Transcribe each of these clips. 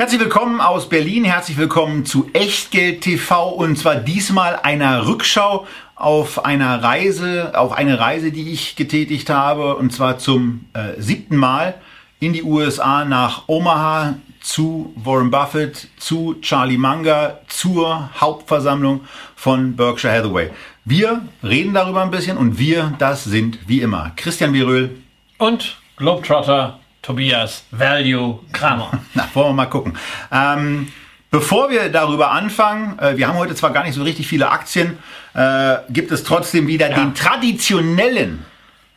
Herzlich willkommen aus Berlin, herzlich willkommen zu Echtgeld TV und zwar diesmal einer Rückschau auf einer Reise, auf eine Reise, die ich getätigt habe und zwar zum äh, siebten Mal in die USA nach Omaha zu Warren Buffett, zu Charlie Munger, zur Hauptversammlung von Berkshire Hathaway. Wir reden darüber ein bisschen und wir, das sind wie immer Christian Viröl und Globetrotter Tobias Value Kramer. Na, wollen wir mal gucken. Ähm, bevor wir darüber anfangen, äh, wir haben heute zwar gar nicht so richtig viele Aktien, äh, gibt es trotzdem wieder ja. den traditionellen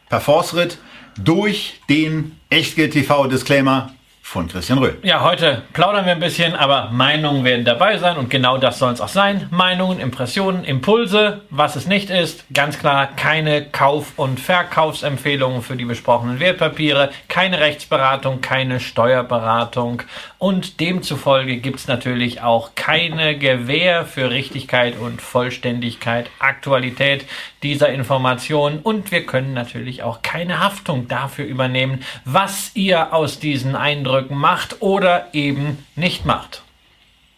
Perforce-Ritt durch den Echtgeld TV Disclaimer von Christian Röhl. Ja, heute plaudern wir ein bisschen, aber Meinungen werden dabei sein und genau das soll es auch sein. Meinungen, Impressionen, Impulse, was es nicht ist. Ganz klar keine Kauf- und Verkaufsempfehlungen für die besprochenen Wertpapiere, keine Rechtsberatung, keine Steuerberatung und demzufolge gibt es natürlich auch keine Gewähr für Richtigkeit und Vollständigkeit, Aktualität dieser Informationen und wir können natürlich auch keine Haftung dafür übernehmen, was ihr aus diesen Eindrücken Rücken macht oder eben nicht macht.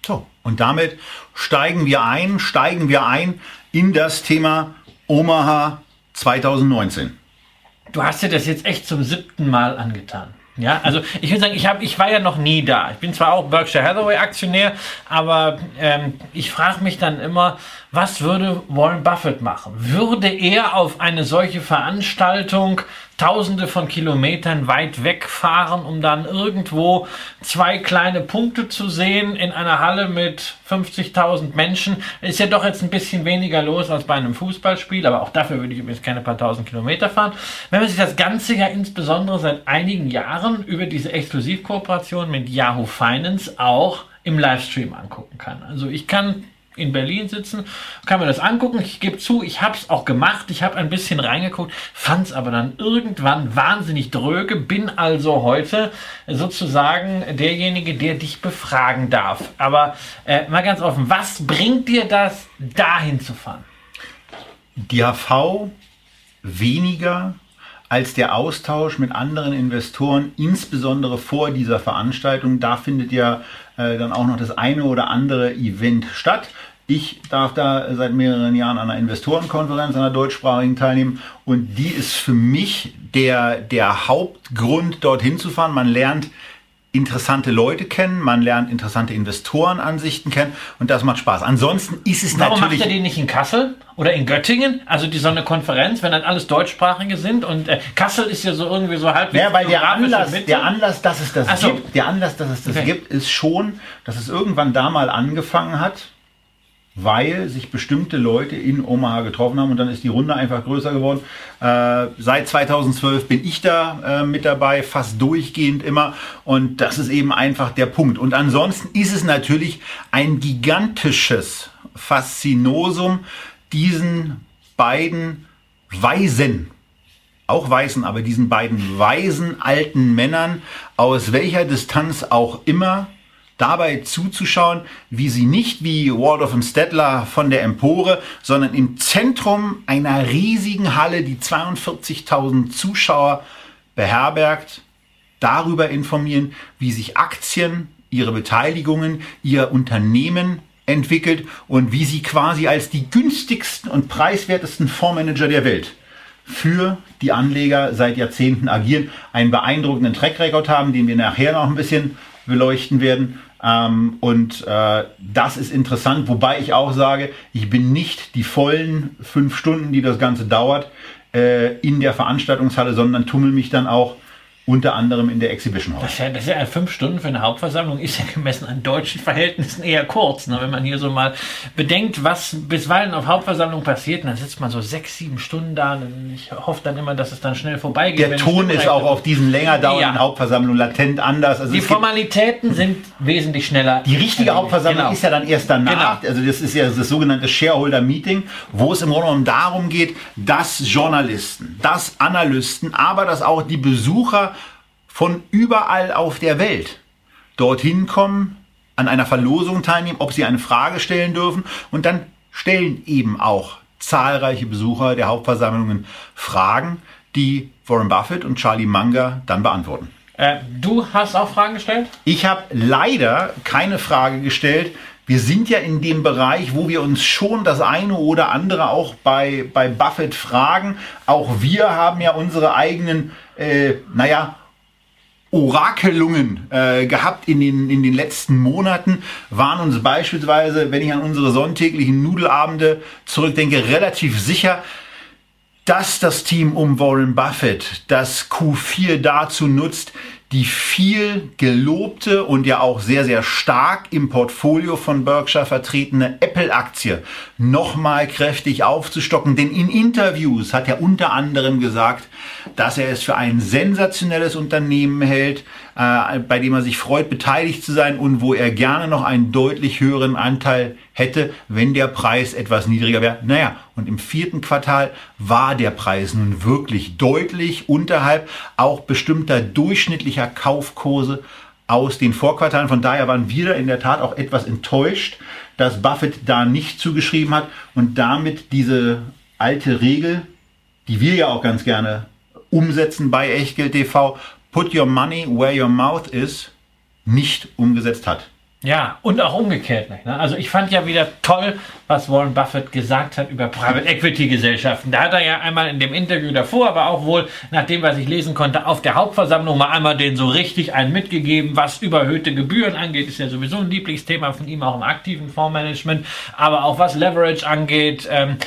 So, und damit steigen wir ein, steigen wir ein in das Thema Omaha 2019. Du hast dir das jetzt echt zum siebten Mal angetan. Ja, also ich würde sagen, ich, hab, ich war ja noch nie da. Ich bin zwar auch Berkshire Hathaway Aktionär, aber ähm, ich frage mich dann immer, was würde Warren Buffett machen? Würde er auf eine solche Veranstaltung tausende von Kilometern weit wegfahren, um dann irgendwo zwei kleine Punkte zu sehen in einer Halle mit 50.000 Menschen. Ist ja doch jetzt ein bisschen weniger los als bei einem Fußballspiel, aber auch dafür würde ich übrigens keine paar tausend Kilometer fahren. Wenn man sich das Ganze ja insbesondere seit einigen Jahren über diese Exklusivkooperation mit Yahoo Finance auch im Livestream angucken kann. Also ich kann in Berlin sitzen, kann mir das angucken. Ich gebe zu, ich habe es auch gemacht. Ich habe ein bisschen reingeguckt, fand es aber dann irgendwann wahnsinnig dröge. Bin also heute sozusagen derjenige, der dich befragen darf. Aber äh, mal ganz offen, was bringt dir das, dahin zu fahren? Die HV weniger als der Austausch mit anderen Investoren, insbesondere vor dieser Veranstaltung. Da findet ja äh, dann auch noch das eine oder andere Event statt. Ich darf da seit mehreren Jahren an einer Investorenkonferenz, einer deutschsprachigen teilnehmen und die ist für mich der, der Hauptgrund, dorthin zu fahren. Man lernt interessante Leute kennen, man lernt interessante Investorenansichten kennen und das macht Spaß. Ansonsten ist es Warum natürlich... Warum macht ihr die nicht in Kassel oder in Göttingen? Also die so eine Konferenz, wenn dann alles Deutschsprachige sind und äh, Kassel ist ja so irgendwie so halb... Ja, weil der Anlass, der Anlass, dass es das so. gibt, der Anlass, dass es das okay. gibt, ist schon, dass es irgendwann da mal angefangen hat, weil sich bestimmte Leute in Omaha getroffen haben und dann ist die Runde einfach größer geworden. Äh, seit 2012 bin ich da äh, mit dabei, fast durchgehend immer und das ist eben einfach der Punkt. Und ansonsten ist es natürlich ein gigantisches Faszinosum, diesen beiden Weisen, auch Weißen, aber diesen beiden weisen alten Männern aus welcher Distanz auch immer dabei zuzuschauen, wie sie nicht wie Waldorf und Stettler von der Empore, sondern im Zentrum einer riesigen Halle, die 42.000 Zuschauer beherbergt, darüber informieren, wie sich Aktien, ihre Beteiligungen, ihr Unternehmen entwickelt und wie sie quasi als die günstigsten und preiswertesten Fondsmanager der Welt für die Anleger seit Jahrzehnten agieren, einen beeindruckenden Trackrecord haben, den wir nachher noch ein bisschen beleuchten werden. Ähm, und äh, das ist interessant, wobei ich auch sage, ich bin nicht die vollen fünf Stunden, die das Ganze dauert, äh, in der Veranstaltungshalle, sondern tummel mich dann auch unter anderem in der Exhibition Hall. Das ist, ja, das ist ja fünf Stunden für eine Hauptversammlung, ist ja gemessen an deutschen Verhältnissen eher kurz. Ne? Wenn man hier so mal bedenkt, was bisweilen auf Hauptversammlung passiert, dann sitzt man so sechs, sieben Stunden da. Und ich hoffe dann immer, dass es dann schnell vorbeigeht. Der Ton ist auch auf diesen länger dauernden ja. Hauptversammlungen latent anders. Also die Formalitäten sind wesentlich schneller. Die richtige Hauptversammlung genau. ist ja dann erst danach. Genau. Also das ist ja das sogenannte Shareholder Meeting, wo es im Grunde genommen darum geht, dass Journalisten, dass Analysten, aber dass auch die Besucher von überall auf der Welt dorthin kommen, an einer Verlosung teilnehmen, ob sie eine Frage stellen dürfen und dann stellen eben auch zahlreiche Besucher der Hauptversammlungen Fragen, die Warren Buffett und Charlie Munger dann beantworten. Äh, du hast auch Fragen gestellt? Ich habe leider keine Frage gestellt. Wir sind ja in dem Bereich, wo wir uns schon das eine oder andere auch bei, bei Buffett fragen. Auch wir haben ja unsere eigenen, äh, naja, Orakelungen äh, gehabt in den, in den letzten Monaten, waren uns beispielsweise, wenn ich an unsere sonntäglichen Nudelabende zurückdenke, relativ sicher, dass das Team um Warren Buffett das Q4 dazu nutzt, die viel gelobte und ja auch sehr, sehr stark im Portfolio von Berkshire vertretene Apple-Aktie nochmal kräftig aufzustocken. Denn in Interviews hat er unter anderem gesagt, dass er es für ein sensationelles Unternehmen hält, äh, bei dem er sich freut, beteiligt zu sein und wo er gerne noch einen deutlich höheren Anteil hätte, wenn der Preis etwas niedriger wäre. Naja, und im vierten Quartal war der Preis nun wirklich deutlich unterhalb auch bestimmter durchschnittlicher Kaufkurse aus den Vorquartalen. Von daher waren wir in der Tat auch etwas enttäuscht, dass Buffett da nicht zugeschrieben hat und damit diese alte Regel, die wir ja auch ganz gerne umsetzen bei Echtgeld TV, put your money where your mouth is, nicht umgesetzt hat. Ja, und auch umgekehrt. Ne? Also ich fand ja wieder toll, was Warren Buffett gesagt hat über Private Equity Gesellschaften. Da hat er ja einmal in dem Interview davor, aber auch wohl nach dem, was ich lesen konnte, auf der Hauptversammlung mal einmal den so richtig einen mitgegeben, was überhöhte Gebühren angeht. Ist ja sowieso ein Lieblingsthema von ihm, auch im aktiven Fondsmanagement. Aber auch was Leverage angeht, ähm,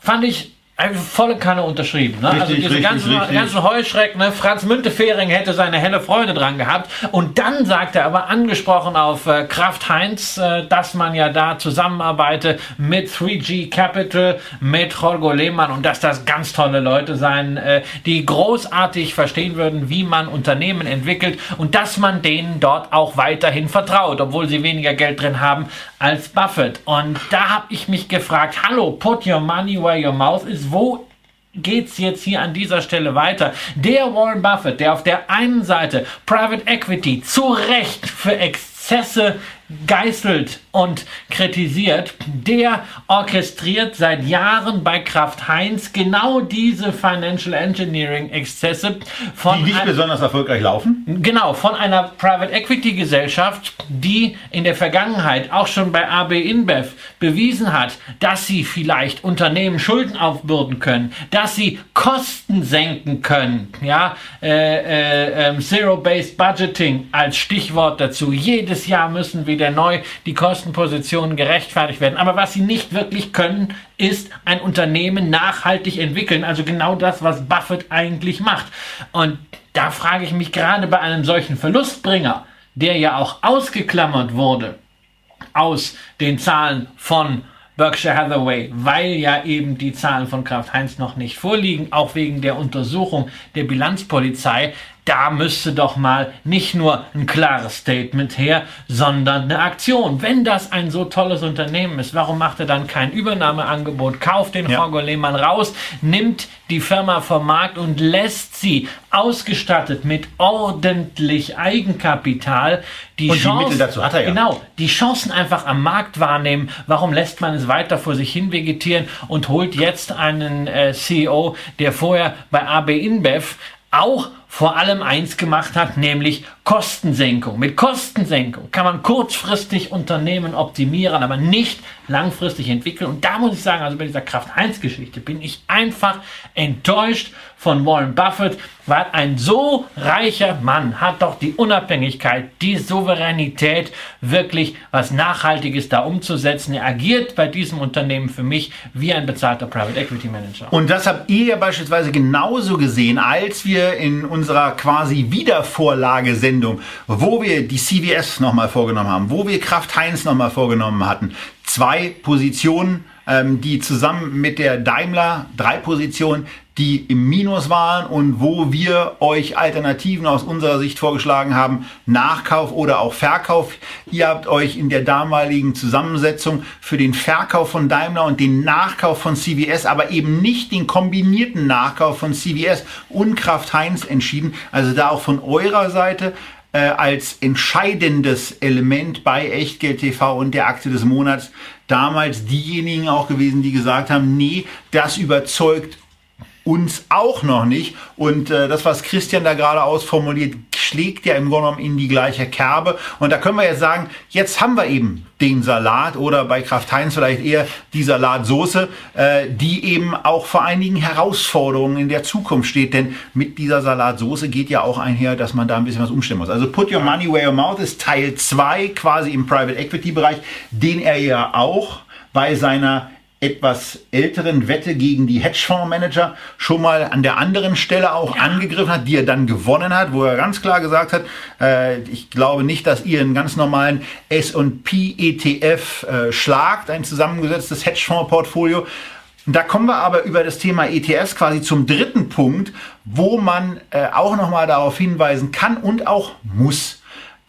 fand ich volle Kanne unterschrieben. Ne? Also richtig, also diese richtig, ganzen, richtig. ganzen Heuschrecken, ne? Franz Müntefering hätte seine helle Freude dran gehabt. Und dann sagt er aber angesprochen auf äh, Kraft Heinz, äh, dass man ja da zusammenarbeite mit 3G Capital, mit Jorgo Lehmann und dass das ganz tolle Leute seien, äh, die großartig verstehen würden, wie man Unternehmen entwickelt und dass man denen dort auch weiterhin vertraut, obwohl sie weniger Geld drin haben als Buffett. Und da habe ich mich gefragt, hallo, put your money where your mouth is wo geht's jetzt hier an dieser Stelle weiter? Der Warren Buffett, der auf der einen Seite Private Equity zu Recht für Exzesse geißelt und kritisiert, der orchestriert seit Jahren bei Kraft Heinz genau diese Financial Engineering Exzesse von die nicht besonders erfolgreich laufen. Genau, von einer Private Equity Gesellschaft, die in der Vergangenheit auch schon bei AB InBev bewiesen hat, dass sie vielleicht Unternehmen Schulden aufbürden können, dass sie Kosten senken können. Ja, äh, äh, äh, Zero-Based Budgeting als Stichwort dazu. Jedes Jahr müssen wieder neu die Kosten Kostenpositionen gerechtfertigt werden. Aber was sie nicht wirklich können, ist ein Unternehmen nachhaltig entwickeln. Also genau das, was Buffett eigentlich macht. Und da frage ich mich gerade bei einem solchen Verlustbringer, der ja auch ausgeklammert wurde aus den Zahlen von Berkshire Hathaway, weil ja eben die Zahlen von Kraft Heinz noch nicht vorliegen, auch wegen der Untersuchung der Bilanzpolizei, da müsste doch mal nicht nur ein klares Statement her, sondern eine Aktion. Wenn das ein so tolles Unternehmen ist, warum macht er dann kein Übernahmeangebot, kauft den ja. Lehmann raus, nimmt die Firma vom Markt und lässt sie ausgestattet mit ordentlich Eigenkapital die und Chance, die Mittel dazu hat er ja. Genau, die Chancen einfach am Markt wahrnehmen. Warum lässt man es weiter vor sich hin vegetieren und holt jetzt einen äh, CEO, der vorher bei AB InBev auch vor allem eins gemacht hat, nämlich Kostensenkung. Mit Kostensenkung kann man kurzfristig Unternehmen optimieren, aber nicht langfristig entwickeln. Und da muss ich sagen, also bei dieser Kraft-1-Geschichte bin ich einfach enttäuscht von Warren Buffett, weil ein so reicher Mann hat doch die Unabhängigkeit, die Souveränität, wirklich was Nachhaltiges da umzusetzen. Er agiert bei diesem Unternehmen für mich wie ein bezahlter Private Equity Manager. Und das habt ihr ja beispielsweise genauso gesehen, als wir in unserer quasi Wiedervorlagesendung, wo wir die CVS nochmal vorgenommen haben, wo wir Kraft Heinz nochmal vorgenommen hatten, zwei Positionen ähm, die zusammen mit der Daimler drei Positionen, die im Minus waren und wo wir euch Alternativen aus unserer Sicht vorgeschlagen haben, Nachkauf oder auch Verkauf. Ihr habt euch in der damaligen Zusammensetzung für den Verkauf von Daimler und den Nachkauf von CVS, aber eben nicht den kombinierten Nachkauf von CVS und Kraft Heinz entschieden. Also da auch von eurer Seite äh, als entscheidendes Element bei Echtgeld TV und der Aktie des Monats damals diejenigen auch gewesen, die gesagt haben, nee, das überzeugt uns auch noch nicht. Und äh, das, was Christian da gerade ausformuliert, schlägt ja im Grunde genommen in die gleiche Kerbe. Und da können wir jetzt sagen, jetzt haben wir eben den Salat oder bei Kraft Heinz vielleicht eher die Salatsoße, äh, die eben auch vor einigen Herausforderungen in der Zukunft steht. Denn mit dieser Salatsoße geht ja auch einher, dass man da ein bisschen was umstellen muss. Also Put Your Money Where Your Mouth ist Teil 2 quasi im Private Equity Bereich, den er ja auch bei seiner etwas älteren Wette gegen die Hedgefondsmanager schon mal an der anderen Stelle auch ja. angegriffen hat, die er dann gewonnen hat, wo er ganz klar gesagt hat, äh, ich glaube nicht, dass ihr einen ganz normalen S&P ETF äh, schlagt, ein zusammengesetztes Hedgefondsportfolio. Da kommen wir aber über das Thema ETFs quasi zum dritten Punkt, wo man äh, auch nochmal darauf hinweisen kann und auch muss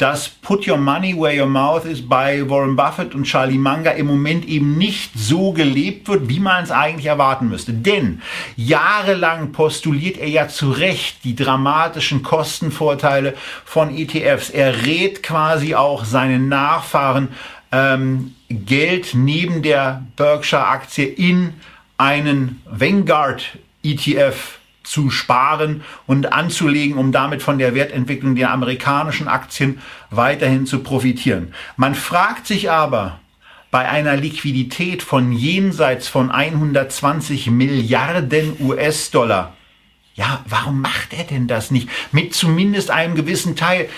dass Put Your Money Where Your Mouth is bei Warren Buffett und Charlie Munger im Moment eben nicht so gelebt wird, wie man es eigentlich erwarten müsste. Denn jahrelang postuliert er ja zu Recht die dramatischen Kostenvorteile von ETFs. Er rät quasi auch seinen Nachfahren, ähm, Geld neben der Berkshire-Aktie in einen Vanguard ETF zu sparen und anzulegen, um damit von der Wertentwicklung der amerikanischen Aktien weiterhin zu profitieren. Man fragt sich aber, bei einer Liquidität von jenseits von 120 Milliarden US-Dollar, ja, warum macht er denn das nicht? Mit zumindest einem gewissen Teil.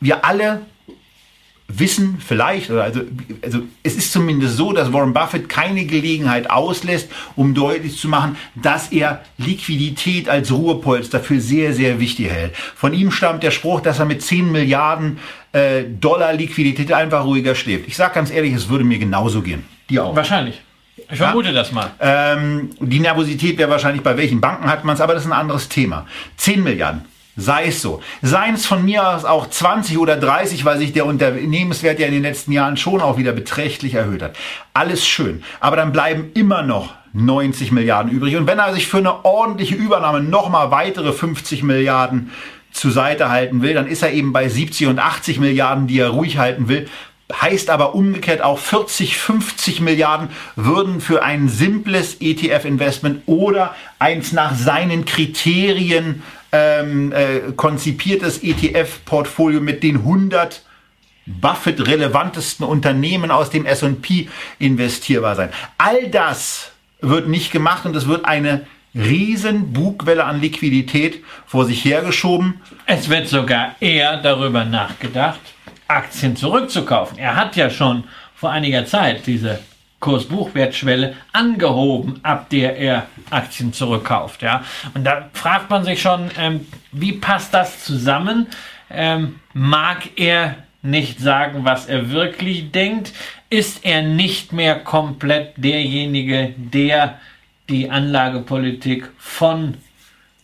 Wir alle wissen vielleicht, oder also, also es ist zumindest so, dass Warren Buffett keine Gelegenheit auslässt, um deutlich zu machen, dass er Liquidität als Ruhepolster für sehr, sehr wichtig hält. Von ihm stammt der Spruch, dass er mit 10 Milliarden äh, Dollar Liquidität einfach ruhiger schläft. Ich sage ganz ehrlich, es würde mir genauso gehen. Die auch. Wahrscheinlich. Ich vermute ja? das mal. Ähm, die Nervosität wäre wahrscheinlich bei welchen Banken hat man es, aber das ist ein anderes Thema. 10 Milliarden sei es so. Seien es von mir aus auch 20 oder 30, weil sich der Unternehmenswert ja in den letzten Jahren schon auch wieder beträchtlich erhöht hat. Alles schön. Aber dann bleiben immer noch 90 Milliarden übrig. Und wenn er sich für eine ordentliche Übernahme nochmal weitere 50 Milliarden zur Seite halten will, dann ist er eben bei 70 und 80 Milliarden, die er ruhig halten will. Heißt aber umgekehrt auch 40, 50 Milliarden würden für ein simples ETF-Investment oder eins nach seinen Kriterien ähm, äh, konzipiertes ETF-Portfolio mit den 100 Buffett relevantesten Unternehmen aus dem S&P investierbar sein. All das wird nicht gemacht und es wird eine riesen Bugwelle an Liquidität vor sich hergeschoben. Es wird sogar eher darüber nachgedacht, Aktien zurückzukaufen. Er hat ja schon vor einiger Zeit diese Kursbuchwertschwelle angehoben, ab der er Aktien zurückkauft. Ja? Und da fragt man sich schon, ähm, wie passt das zusammen? Ähm, mag er nicht sagen, was er wirklich denkt? Ist er nicht mehr komplett derjenige, der die Anlagepolitik von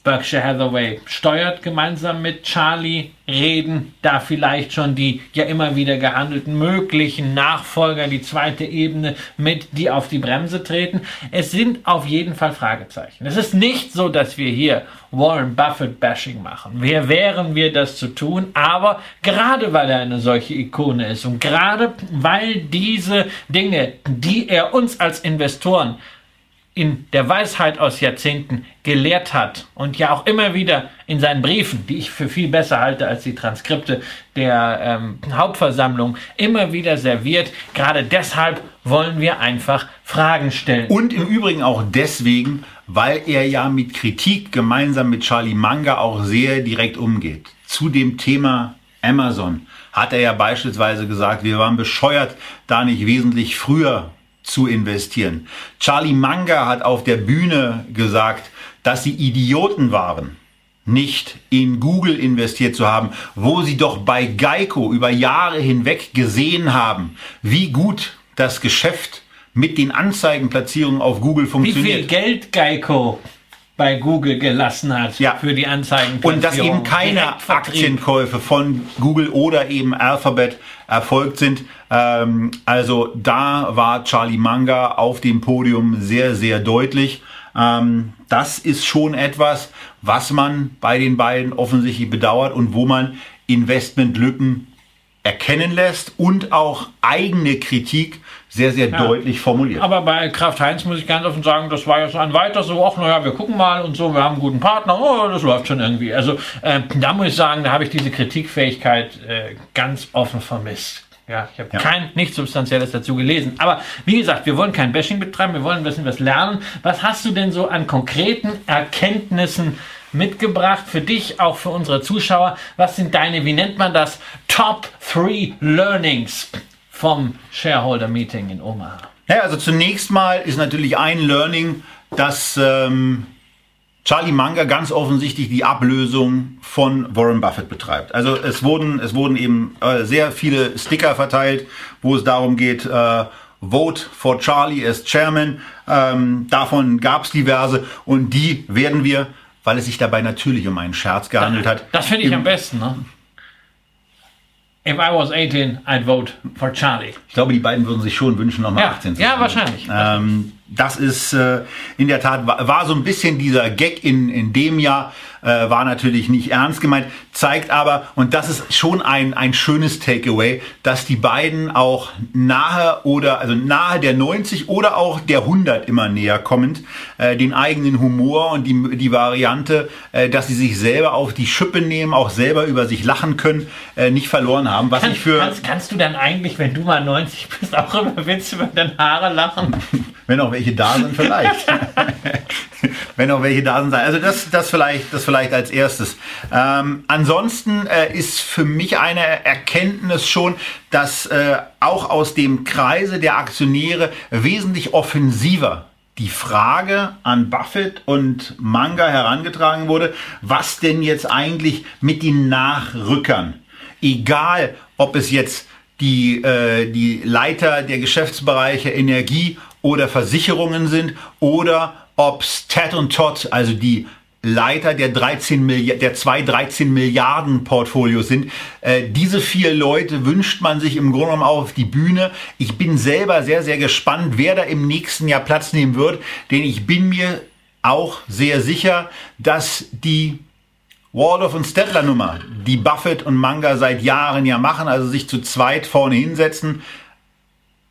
Berkshire Hathaway steuert gemeinsam mit Charlie, reden da vielleicht schon die ja immer wieder gehandelten möglichen Nachfolger, die zweite Ebene mit, die auf die Bremse treten. Es sind auf jeden Fall Fragezeichen. Es ist nicht so, dass wir hier Warren Buffett Bashing machen. Wer wären wir das zu tun? Aber gerade weil er eine solche Ikone ist und gerade weil diese Dinge, die er uns als Investoren in der Weisheit aus Jahrzehnten gelehrt hat und ja auch immer wieder in seinen Briefen, die ich für viel besser halte als die Transkripte der ähm, Hauptversammlung, immer wieder serviert. Gerade deshalb wollen wir einfach Fragen stellen. Und im Übrigen auch deswegen, weil er ja mit Kritik gemeinsam mit Charlie Manga auch sehr direkt umgeht. Zu dem Thema Amazon hat er ja beispielsweise gesagt, wir waren bescheuert, da nicht wesentlich früher zu investieren. Charlie Manga hat auf der Bühne gesagt, dass sie Idioten waren, nicht in Google investiert zu haben, wo sie doch bei Geico über Jahre hinweg gesehen haben, wie gut das Geschäft mit den Anzeigenplatzierungen auf Google funktioniert. Wie viel Geld Geico bei Google gelassen hat ja. für die Anzeigen. Und dass eben keine Aktienkäufe von Google oder eben Alphabet erfolgt sind. Ähm, also da war Charlie Manga auf dem Podium sehr, sehr deutlich. Ähm, das ist schon etwas, was man bei den beiden offensichtlich bedauert und wo man Investmentlücken erkennen lässt und auch eigene Kritik sehr, sehr ja. deutlich formuliert. Aber bei Kraft Heinz muss ich ganz offen sagen, das war jetzt ein weiter so, ach naja, wir gucken mal und so, wir haben einen guten Partner, oh, das läuft schon irgendwie. Also äh, da muss ich sagen, da habe ich diese Kritikfähigkeit äh, ganz offen vermisst. Ja, ich habe ja. kein, nichts Substanzielles dazu gelesen. Aber wie gesagt, wir wollen kein Bashing betreiben, wir wollen ein bisschen was lernen. Was hast du denn so an konkreten Erkenntnissen mitgebracht für dich, auch für unsere Zuschauer. Was sind deine, wie nennt man das, Top 3 Learnings vom Shareholder Meeting in Omaha? Ja, also zunächst mal ist natürlich ein Learning, dass ähm, Charlie Munger ganz offensichtlich die Ablösung von Warren Buffett betreibt. Also es wurden, es wurden eben äh, sehr viele Sticker verteilt, wo es darum geht, äh, Vote for Charlie as Chairman. Ähm, davon gab es diverse und die werden wir weil es sich dabei natürlich um einen Scherz gehandelt hat. Das finde ich am besten, ne? If I was 18, I'd vote for Charlie. Ich glaube, die beiden würden sich schon wünschen, nochmal ja, 18 zu sein. Ja, wahrscheinlich. Ähm, das ist äh, in der Tat, war, war, so ein bisschen dieser Gag in, in dem Jahr, äh, war natürlich nicht ernst gemeint, zeigt aber, und das ist schon ein, ein schönes Takeaway, dass die beiden auch nahe oder, also nahe der 90 oder auch der 100 immer näher kommend, äh, den eigenen Humor und die, die Variante, äh, dass sie sich selber auf die Schippe nehmen, auch selber über sich lachen können, äh, nicht verloren haben. Was Kann, ich für kannst, kannst du dann eigentlich, wenn du mal 90 bist, auch immer Witze über deine Haare lachen? wenn auch welche da sind, vielleicht. wenn auch welche da sind. Also das, das vielleicht, das vielleicht als erstes. Ähm, ansonsten äh, ist für mich eine Erkenntnis schon, dass äh, auch aus dem Kreise der Aktionäre wesentlich offensiver die Frage an Buffett und Manga herangetragen wurde, was denn jetzt eigentlich mit den Nachrückern, egal ob es jetzt die, äh, die Leiter der Geschäftsbereiche Energie oder Versicherungen sind oder ob es Ted und Todd, also die Leiter der 13 Milliarden, der zwei 13 Milliarden Portfolios sind. Äh, diese vier Leute wünscht man sich im Grunde genommen auch auf die Bühne. Ich bin selber sehr, sehr gespannt, wer da im nächsten Jahr Platz nehmen wird, denn ich bin mir auch sehr sicher, dass die Waldorf und Stettler Nummer, die Buffett und Manga seit Jahren ja machen, also sich zu zweit vorne hinsetzen,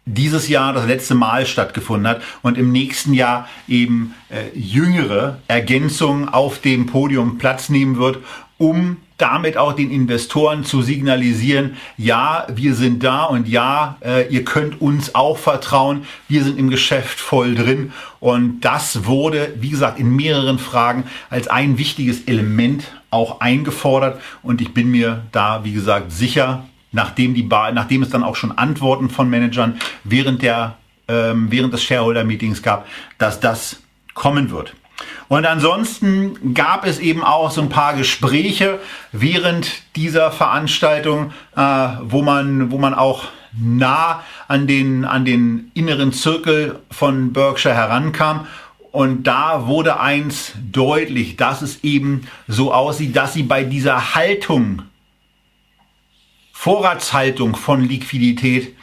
dieses Jahr das letzte Mal stattgefunden hat und im nächsten Jahr eben äh, jüngere Ergänzungen auf dem Podium Platz nehmen wird, um damit auch den Investoren zu signalisieren, ja, wir sind da und ja, äh, ihr könnt uns auch vertrauen, wir sind im Geschäft voll drin. Und das wurde, wie gesagt, in mehreren Fragen als ein wichtiges Element auch eingefordert. Und ich bin mir da, wie gesagt, sicher, nachdem, die nachdem es dann auch schon Antworten von Managern während, der, ähm, während des Shareholder-Meetings gab, dass das kommen wird. Und ansonsten gab es eben auch so ein paar Gespräche während dieser Veranstaltung, äh, wo, man, wo man auch nah an den, an den inneren Zirkel von Berkshire herankam. Und da wurde eins deutlich, dass es eben so aussieht, dass sie bei dieser Haltung Vorratshaltung von Liquidität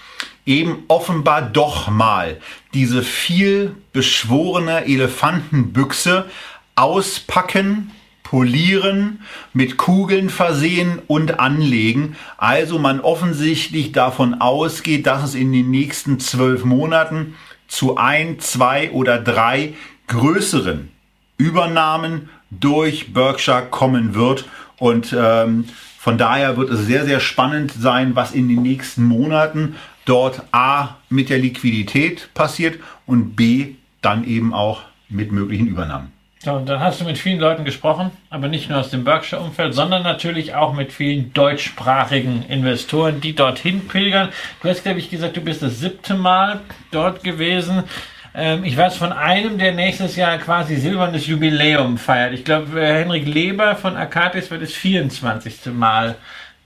eben offenbar doch mal diese viel beschworene Elefantenbüchse auspacken, polieren, mit Kugeln versehen und anlegen. Also man offensichtlich davon ausgeht, dass es in den nächsten zwölf Monaten zu ein, zwei oder drei größeren Übernahmen durch Berkshire kommen wird. Und ähm, von daher wird es sehr, sehr spannend sein, was in den nächsten Monaten dort A mit der Liquidität passiert und B dann eben auch mit möglichen Übernahmen. So, und dann hast du mit vielen Leuten gesprochen, aber nicht nur aus dem Berkshire-Umfeld, sondern natürlich auch mit vielen deutschsprachigen Investoren, die dorthin pilgern. Du hast, glaube ich, gesagt, du bist das siebte Mal dort gewesen. Ähm, ich weiß von einem, der nächstes Jahr quasi silbernes Jubiläum feiert. Ich glaube, äh, Henrik Leber von Akatis wird das 24. Mal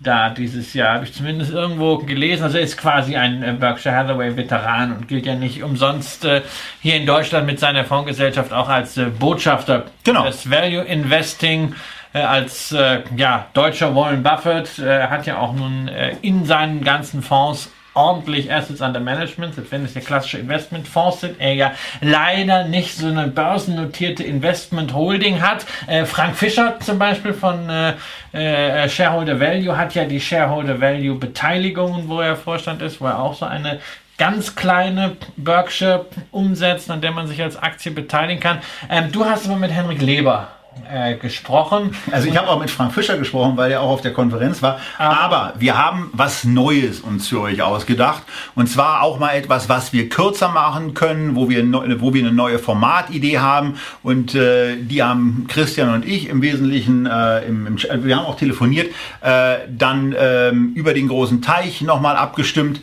da dieses Jahr, habe ich zumindest irgendwo gelesen. Also er ist quasi ein äh, Berkshire Hathaway Veteran und gilt ja nicht umsonst äh, hier in Deutschland mit seiner Fondsgesellschaft auch als äh, Botschafter genau. des Value Investing. Äh, als äh, ja, deutscher Warren Buffett hat ja auch nun in seinen ganzen Fonds ordentlich Assets under Management, selbst wenn es ja klassische Investmentfonds sind, er ja leider nicht so eine börsennotierte Investment Holding hat. Äh, Frank Fischer zum Beispiel von äh, äh, Shareholder Value hat ja die Shareholder Value Beteiligungen, wo er Vorstand ist, wo er auch so eine ganz kleine Berkshire umsetzt, an der man sich als Aktie beteiligen kann. Ähm, du hast aber mit Henrik Leber äh, gesprochen. Also ich habe auch mit Frank Fischer gesprochen, weil er auch auf der Konferenz war. Aber, Aber wir haben was Neues uns für euch ausgedacht. Und zwar auch mal etwas, was wir kürzer machen können, wo wir, wo wir eine neue Formatidee haben. Und äh, die haben Christian und ich im Wesentlichen, äh, im, im, wir haben auch telefoniert, äh, dann äh, über den großen Teich nochmal abgestimmt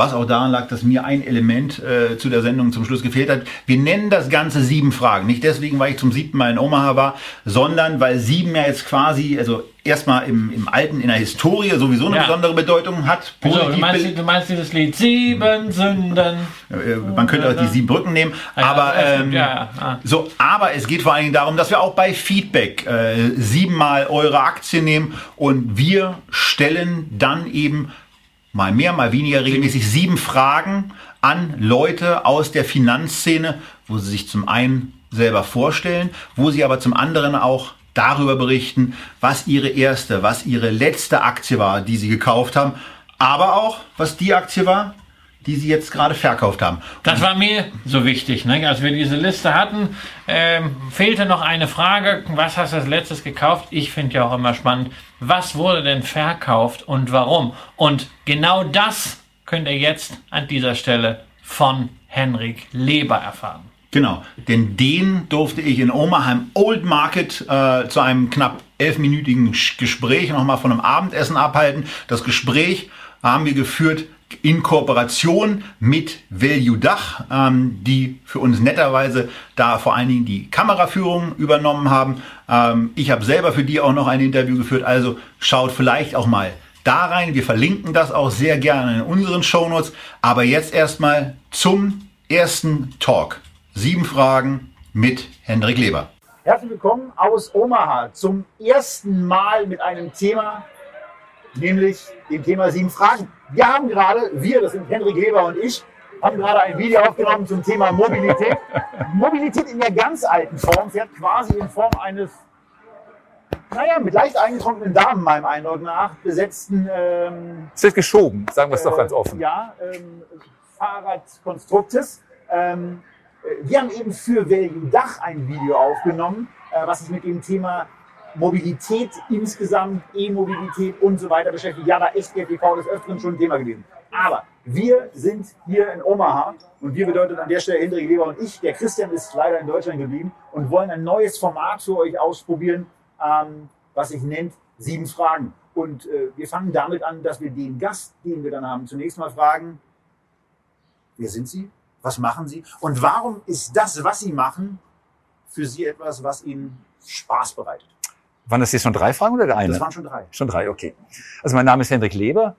was auch daran lag, dass mir ein Element äh, zu der Sendung zum Schluss gefehlt hat. Wir nennen das Ganze sieben Fragen. Nicht deswegen, weil ich zum siebten Mal in Omaha war, sondern weil sieben ja jetzt quasi, also erstmal im, im Alten, in der Historie sowieso eine ja. besondere Bedeutung hat. Wieso, du, meinst, du meinst dieses Lied Sieben Sünden. Äh, man könnte auch die sieben Brücken nehmen. aber, ähm, ja, ah. so, aber es geht vor allen Dingen darum, dass wir auch bei Feedback äh, siebenmal eure Aktien nehmen und wir stellen dann eben mal mehr, mal weniger regelmäßig sieben Fragen an Leute aus der Finanzszene, wo sie sich zum einen selber vorstellen, wo sie aber zum anderen auch darüber berichten, was ihre erste, was ihre letzte Aktie war, die sie gekauft haben, aber auch, was die Aktie war, die sie jetzt gerade verkauft haben. Das war mir so wichtig. Ne? Als wir diese Liste hatten, ähm, fehlte noch eine Frage. Was hast du als letztes gekauft? Ich finde ja auch immer spannend, was wurde denn verkauft und warum? Und genau das könnt ihr jetzt an dieser Stelle von Henrik Leber erfahren. Genau, denn den durfte ich in Omaha im Old Market äh, zu einem knapp elfminütigen Gespräch nochmal von einem Abendessen abhalten. Das Gespräch haben wir geführt in Kooperation mit Value Dach, ähm, die für uns netterweise da vor allen Dingen die Kameraführung übernommen haben. Ähm, ich habe selber für die auch noch ein Interview geführt, also schaut vielleicht auch mal da rein. Wir verlinken das auch sehr gerne in unseren Shownotes. Aber jetzt erstmal zum ersten Talk. Sieben Fragen mit Hendrik Leber. Herzlich willkommen aus Omaha zum ersten Mal mit einem Thema, nämlich dem Thema sieben Fragen. Wir haben gerade, wir, das sind Henrik Leber und ich, haben gerade ein Video aufgenommen zum Thema Mobilität. Mobilität in der ganz alten Form, fährt quasi in Form eines, naja, mit leicht eingetrockneten Damen, meinem Eindruck nach, besetzten. Ähm, es wird geschoben, sagen wir es äh, doch ganz offen. Ja, ähm, Fahrradkonstruktes. Ähm, wir haben eben für Value Dach ein Video aufgenommen, äh, was sich mit dem Thema Mobilität insgesamt, E-Mobilität und so weiter beschäftigt. Ja, da ist GTV des Öfteren schon ein Thema gewesen. Aber wir sind hier in Omaha und wir bedeutet an der Stelle Hendrik Leber und ich. Der Christian ist leider in Deutschland geblieben und wollen ein neues Format für euch ausprobieren, ähm, was sich nennt Sieben Fragen. Und äh, wir fangen damit an, dass wir den Gast, den wir dann haben, zunächst mal fragen, wer sind Sie? Was machen Sie? Und warum ist das, was Sie machen, für Sie etwas, was Ihnen Spaß bereitet? Waren das jetzt schon drei Fragen oder der eine? Das waren schon drei. Schon drei, okay. Also mein Name ist Hendrik Leber.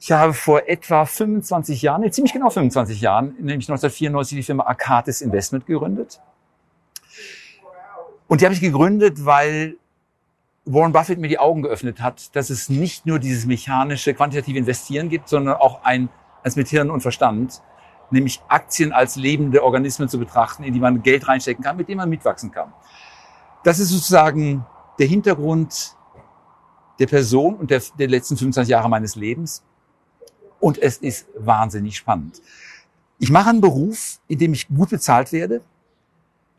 Ich habe vor etwa 25 Jahren, nee, ziemlich genau 25 Jahren, nämlich 1994 die Firma Arcatis Investment gegründet. Und die habe ich gegründet, weil Warren Buffett mir die Augen geöffnet hat, dass es nicht nur dieses mechanische, quantitative Investieren gibt, sondern auch ein, als mit Hirn und Verstand, nämlich Aktien als lebende Organismen zu betrachten, in die man Geld reinstecken kann, mit dem man mitwachsen kann. Das ist sozusagen der Hintergrund der Person und der, der letzten 25 Jahre meines Lebens. Und es ist wahnsinnig spannend. Ich mache einen Beruf, in dem ich gut bezahlt werde,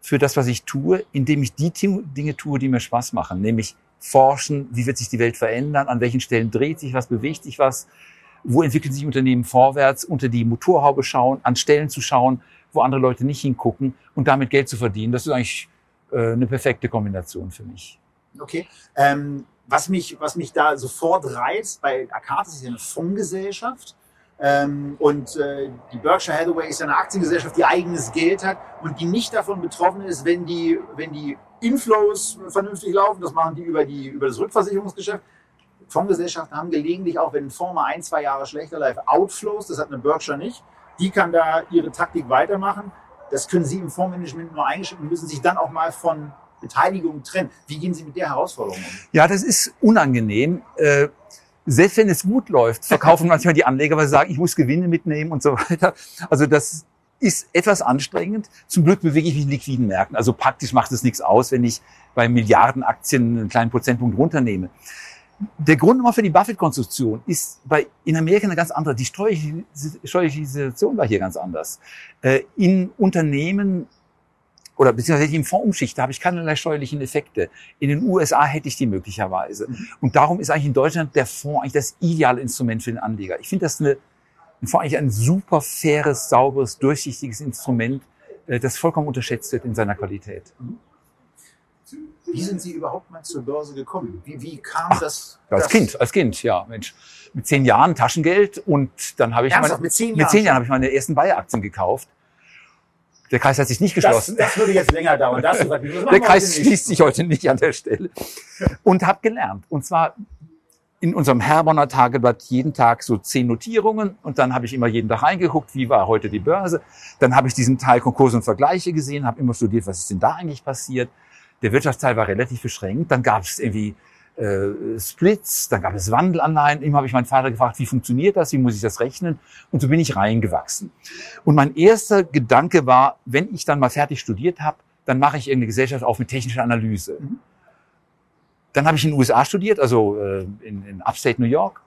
für das, was ich tue, indem ich die Dinge tue, die mir Spaß machen, nämlich forschen, wie wird sich die Welt verändern, an welchen Stellen dreht sich was, bewegt sich was, wo entwickeln sich Unternehmen vorwärts, unter die Motorhaube schauen, an Stellen zu schauen, wo andere Leute nicht hingucken und damit Geld zu verdienen. Das ist eigentlich äh, eine perfekte Kombination für mich. Okay. Ähm, was, mich, was mich da sofort reizt, bei Akatis ist ja eine Fondsgesellschaft. Ähm, und äh, die Berkshire Hathaway ist ja eine Aktiengesellschaft, die eigenes Geld hat und die nicht davon betroffen ist, wenn die, wenn die Inflows vernünftig laufen. Das machen die über, die, über das Rückversicherungsgeschäft. Fondsgesellschaften haben gelegentlich auch, wenn ein Fonds mal ein, zwei Jahre schlechter läuft, Outflows. Das hat eine Berkshire nicht. Die kann da ihre Taktik weitermachen. Das können Sie im Fondsmanagement nur eingeschränkt und müssen sich dann auch mal von Beteiligung trennen. Wie gehen Sie mit der Herausforderung um? Ja, das ist unangenehm. Äh, selbst wenn es gut läuft, verkaufen manchmal die Anleger, weil sie sagen, ich muss Gewinne mitnehmen und so weiter. Also das ist etwas anstrengend. Zum Glück bewege ich mich in liquiden Märkten. Also praktisch macht es nichts aus, wenn ich bei Milliardenaktien einen kleinen Prozentpunkt runternehme. Der Grund immer für die Buffett-Konstruktion ist bei, in Amerika eine ganz andere. Die steuerliche, steuerliche Situation war hier ganz anders. Äh, in Unternehmen oder beziehungsweise im Fonds umschichte, habe ich keinerlei steuerlichen Effekte. In den USA hätte ich die möglicherweise. Mhm. Und darum ist eigentlich in Deutschland der Fonds eigentlich das ideale Instrument für den Anleger. Ich finde das eine, ein Fonds eigentlich ein super faires, sauberes, durchsichtiges Instrument, äh, das vollkommen unterschätzt wird in seiner Qualität. Mhm. Wie sind Sie überhaupt mal zur Börse gekommen? Wie, wie kam Ach, das? Als das? Kind, als Kind, ja, Mensch. Mit zehn Jahren Taschengeld und dann habe ich Ernsthaft? meine, mit zehn Jahren, mit zehn Jahren habe ich meine ersten Bayer-Aktien gekauft der Kreis hat sich nicht geschlossen. Das, das würde jetzt länger dauern. Das gesagt, der Kreis schließt sich heute nicht an der Stelle. Und habe gelernt. Und zwar in unserem Herborner Tageblatt jeden Tag so zehn Notierungen und dann habe ich immer jeden Tag reingeguckt, wie war heute die Börse. Dann habe ich diesen Teil Konkurs und Vergleiche gesehen, habe immer studiert, was ist denn da eigentlich passiert. Der Wirtschaftsteil war relativ beschränkt. Dann gab es irgendwie äh, Splits, dann gab es Wandelanleihen. Immer habe ich meinen Vater gefragt, wie funktioniert das, wie muss ich das rechnen? Und so bin ich reingewachsen. Und mein erster Gedanke war, wenn ich dann mal fertig studiert habe, dann mache ich irgendeine Gesellschaft auf mit technischer Analyse. Mhm. Dann habe ich in den USA studiert, also äh, in, in Upstate New York,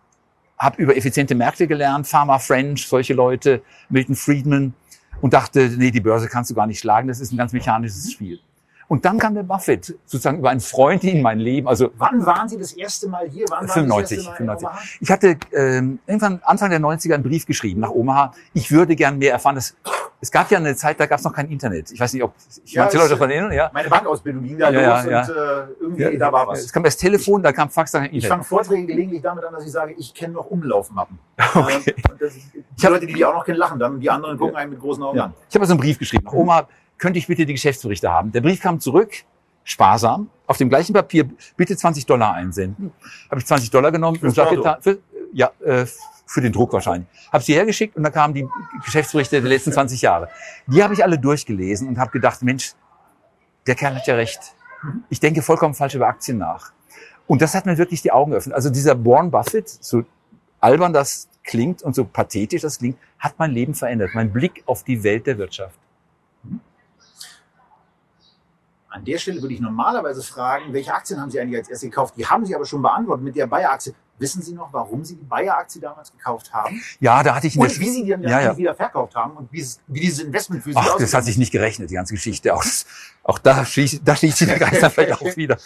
habe über effiziente Märkte gelernt, Pharma French, solche Leute, Milton Friedman und dachte, nee, die Börse kannst du gar nicht schlagen, das ist ein ganz mechanisches Spiel. Und dann kam der Buffett sozusagen über einen Freund in mein Leben. Also wann waren Sie das erste Mal hier? Wann 95. 95. Ich hatte ähm, irgendwann Anfang der 90er einen Brief geschrieben nach Omaha. Ich würde gern mehr erfahren. Das, es gab ja eine Zeit, da gab es noch kein Internet. Ich weiß nicht, ob ich ja, manche Leute davon erinnern. Ja. Meine Bankausbildung ging da ja, los ja, und äh, irgendwie ja, da war was. Es kam das Telefon, da kam Fax, dann Internet. Ich fange Vorträge gelegentlich damit an, dass ich sage, ich kenne noch Umlaufmappen. Okay. Und das, die ich Leute, die die auch noch kennen, lachen dann und die anderen gucken einen mit großen Augen an. Ich habe also einen Brief geschrieben nach Omaha könnte ich bitte die Geschäftsberichte haben? Der Brief kam zurück, sparsam, auf dem gleichen Papier, bitte 20 Dollar einsenden. Habe ich 20 Dollar genommen und getan, für, ja, äh, für den Druck wahrscheinlich. Habe sie hergeschickt und dann kamen die Geschäftsberichte der letzten 20 Jahre. Die habe ich alle durchgelesen und habe gedacht, Mensch, der Kerl hat ja recht. Ich denke vollkommen falsch über Aktien nach. Und das hat mir wirklich die Augen geöffnet. Also dieser Warren Buffett, so albern das klingt und so pathetisch das klingt, hat mein Leben verändert. Mein Blick auf die Welt der Wirtschaft. An der Stelle würde ich normalerweise fragen, welche Aktien haben Sie eigentlich als erstes gekauft? Die haben Sie aber schon beantwortet mit der Bayer-Aktie. Wissen Sie noch, warum Sie die Bayer-Aktie damals gekauft haben? Ja, da hatte ich Und wie Sie die dann ja, ja. wieder verkauft haben und wie, wie dieses Investment für Sie Ach, das hat sich nicht gerechnet, die ganze Geschichte. Auch, auch da schließt, da schließt sich der Geist vielleicht auch wieder.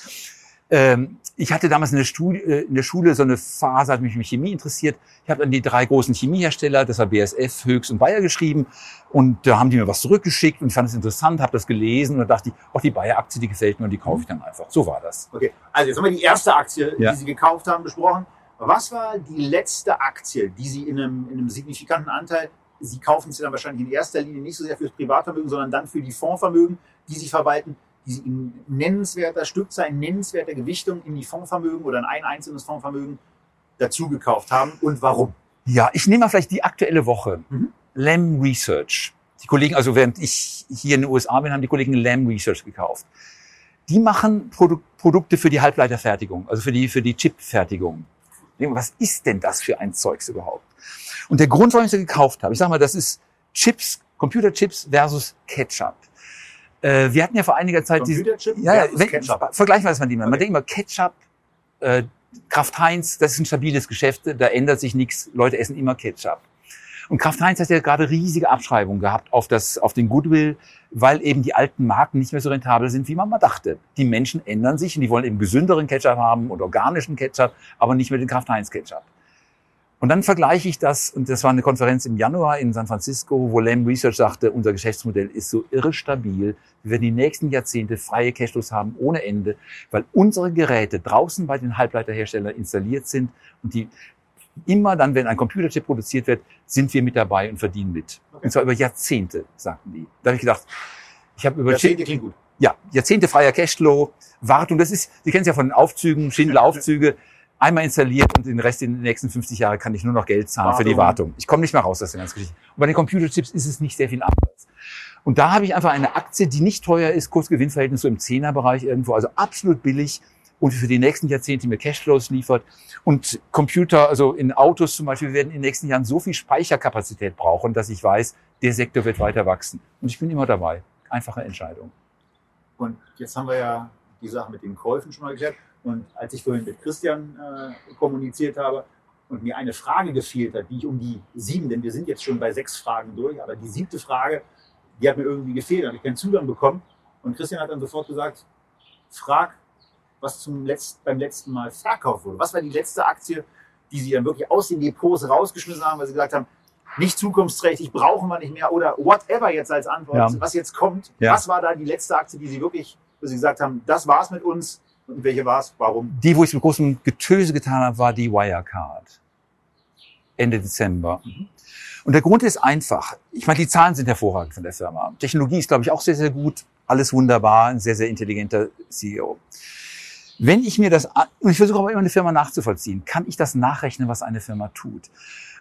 Ähm, ich hatte damals in der, Studie, äh, in der Schule so eine Phase, hat mich mit Chemie interessiert. Ich habe dann die drei großen Chemiehersteller, das war BSF, Höchst und Bayer geschrieben. Und da haben die mir was zurückgeschickt und ich fand es interessant, habe das gelesen und dachte ich, auch die Bayer-Aktie, die gefällt mir und die kaufe ich dann einfach. So war das. Okay, also jetzt haben wir die erste Aktie, ja. die Sie gekauft haben, besprochen. Was war die letzte Aktie, die Sie in einem, in einem signifikanten Anteil, Sie kaufen sie dann wahrscheinlich in erster Linie nicht so sehr fürs Privatvermögen, sondern dann für die Fondsvermögen, die Sie verwalten, die sie in nennenswerter Stückzahl, in nennenswerter Gewichtung in die Fondsvermögen oder in ein einzelnes Fondsvermögen dazugekauft haben und warum? Ja, ich nehme mal vielleicht die aktuelle Woche. Mhm. Lam Research. Die Kollegen, also während ich hier in den USA bin, haben die Kollegen Lam Research gekauft. Die machen Produ Produkte für die Halbleiterfertigung, also für die, für die Chipfertigung. Was ist denn das für ein Zeugs überhaupt? Und der Grund, warum ich sie gekauft habe, ich sage mal, das ist Chips, Computerchips versus Ketchup. Äh, wir hatten ja vor einiger Zeit diese. Ja, ja, wenn, vergleichen wir das mal die mal. Man denkt immer Ketchup, äh, Kraft Heinz, das ist ein stabiles Geschäft, da ändert sich nichts. Leute essen immer Ketchup. Und Kraft Heinz hat ja gerade riesige Abschreibungen gehabt auf, das, auf den Goodwill, weil eben die alten Marken nicht mehr so rentabel sind, wie man mal dachte. Die Menschen ändern sich und die wollen eben gesünderen Ketchup haben und organischen Ketchup, aber nicht mehr den Kraft Heinz Ketchup. Und dann vergleiche ich das, und das war eine Konferenz im Januar in San Francisco, wo Lam Research sagte, unser Geschäftsmodell ist so irre stabil. Wir werden die nächsten Jahrzehnte freie Cashflows haben ohne Ende, weil unsere Geräte draußen bei den Halbleiterherstellern installiert sind und die immer dann, wenn ein Computerchip produziert wird, sind wir mit dabei und verdienen mit. Und zwar über Jahrzehnte, sagten die. Da habe ich gedacht, ich habe über Jahrzehnte klingt gut. Ja, Jahrzehnte freier Cashflow, Wartung. Das ist, Sie kennen es ja von den Aufzügen, Schindler-Aufzüge einmal installiert und den Rest in den nächsten 50 Jahren kann ich nur noch Geld zahlen Wartung. für die Wartung. Ich komme nicht mehr raus aus der ganzen Geschichte. Und bei den Computerchips ist es nicht sehr viel anders. Und da habe ich einfach eine Aktie, die nicht teuer ist, Kursgewinnverhältnis so im Zehnerbereich irgendwo, also absolut billig und für die nächsten Jahrzehnte mir Cashflows liefert. Und Computer, also in Autos zum Beispiel, werden in den nächsten Jahren so viel Speicherkapazität brauchen, dass ich weiß, der Sektor wird weiter wachsen. Und ich bin immer dabei. Einfache Entscheidung. Und jetzt haben wir ja die Sache mit den Käufen schon mal geklärt. Und als ich vorhin mit Christian äh, kommuniziert habe und mir eine Frage gefehlt hat, die ich um die sieben, denn wir sind jetzt schon bei sechs Fragen durch, aber die siebte Frage, die hat mir irgendwie gefehlt, da habe ich keinen Zugang bekommen. Und Christian hat dann sofort gesagt, frag, was zum Letzt, beim letzten Mal verkauft wurde. Was war die letzte Aktie, die Sie dann wirklich aus den Depots rausgeschmissen haben, weil Sie gesagt haben, nicht zukunftsträchtig, brauchen wir nicht mehr oder whatever jetzt als Antwort, ja. was jetzt kommt. Ja. Was war da die letzte Aktie, die Sie wirklich, wo Sie gesagt haben, das war's mit uns, und welche war es? Warum? Die, wo ich mit großem Getöse getan habe, war die Wirecard. Ende Dezember. Mhm. Und der Grund ist einfach. Ich meine, die Zahlen sind hervorragend von der Firma. Technologie ist, glaube ich, auch sehr, sehr gut. Alles wunderbar. Ein sehr, sehr intelligenter CEO. Wenn ich mir das, und ich versuche aber immer eine Firma nachzuvollziehen, kann ich das nachrechnen, was eine Firma tut.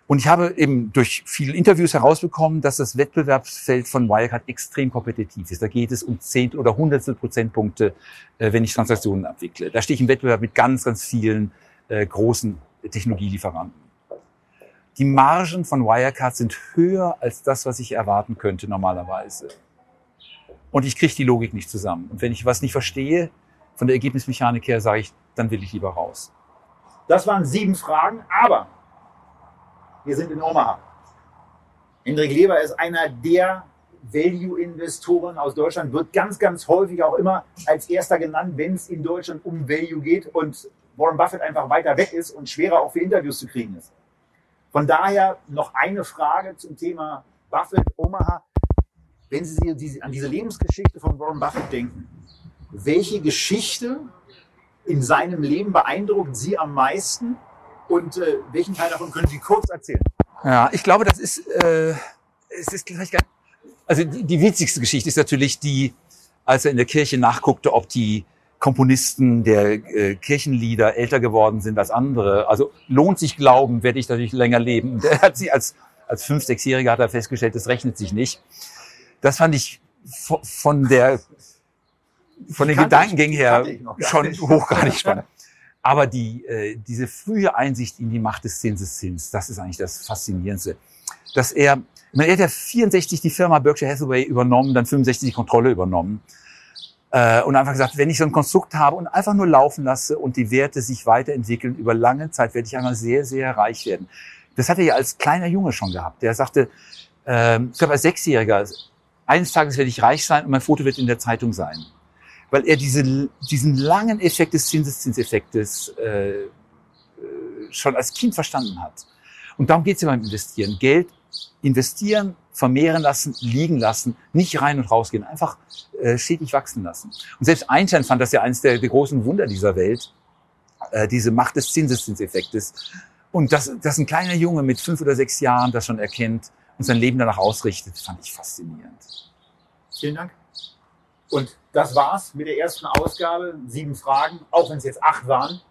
Und ich habe eben durch viele Interviews herausbekommen, dass das Wettbewerbsfeld von Wirecard extrem kompetitiv ist. Da geht es um Zehntel oder Hundertstel Prozentpunkte, äh, wenn ich Transaktionen abwickle. Da stehe ich im Wettbewerb mit ganz, ganz vielen äh, großen Technologielieferanten. Die Margen von Wirecard sind höher als das, was ich erwarten könnte normalerweise. Und ich kriege die Logik nicht zusammen. Und wenn ich was nicht verstehe, von der Ergebnismechanik her, sage ich, dann will ich lieber raus. Das waren sieben Fragen, aber wir sind in Omaha. Hendrik Leber ist einer der Value-Investoren aus Deutschland, wird ganz, ganz häufig auch immer als erster genannt, wenn es in Deutschland um Value geht und Warren Buffett einfach weiter weg ist und schwerer auch für Interviews zu kriegen ist. Von daher noch eine Frage zum Thema Buffett, Omaha. Wenn Sie an diese Lebensgeschichte von Warren Buffett denken, welche Geschichte in seinem Leben beeindruckt Sie am meisten und äh, welchen Teil davon können Sie kurz erzählen? Ja, ich glaube, das ist, äh, es ist gleich gar, also die, die witzigste Geschichte ist natürlich die, als er in der Kirche nachguckte, ob die Komponisten der äh, Kirchenlieder älter geworden sind als andere. Also lohnt sich glauben, werde ich natürlich länger leben. Der hat sie als, als fünf, sechsjähriger hat er festgestellt, das rechnet sich nicht. Das fand ich von der, von den Gedankengängen her schon hochgradig spannend. Aber die, äh, diese frühe Einsicht in die Macht des Zinseszins, das ist eigentlich das Faszinierendste. Dass er, ich meine, er hat ja 64 die Firma Berkshire Hathaway übernommen, dann 65 die Kontrolle übernommen. Äh, und einfach gesagt, wenn ich so ein Konstrukt habe und einfach nur laufen lasse und die Werte sich weiterentwickeln, über lange Zeit werde ich einmal sehr, sehr reich werden. Das hat er ja als kleiner Junge schon gehabt. Der sagte, äh, ich glaube als Sechsjähriger, eines Tages werde ich reich sein und mein Foto wird in der Zeitung sein weil er diese, diesen langen Effekt des Zinseszinseffektes äh, äh, schon als Kind verstanden hat. Und darum geht es ja beim Investieren. Geld investieren, vermehren lassen, liegen lassen, nicht rein und rausgehen, einfach äh, stetig wachsen lassen. Und selbst Einstein fand das ja eines der, der großen Wunder dieser Welt, äh, diese Macht des Zinseszinseffektes. Und dass, dass ein kleiner Junge mit fünf oder sechs Jahren das schon erkennt und sein Leben danach ausrichtet, fand ich faszinierend. Vielen Dank. Und das war's mit der ersten Ausgabe. Sieben Fragen, auch wenn es jetzt acht waren,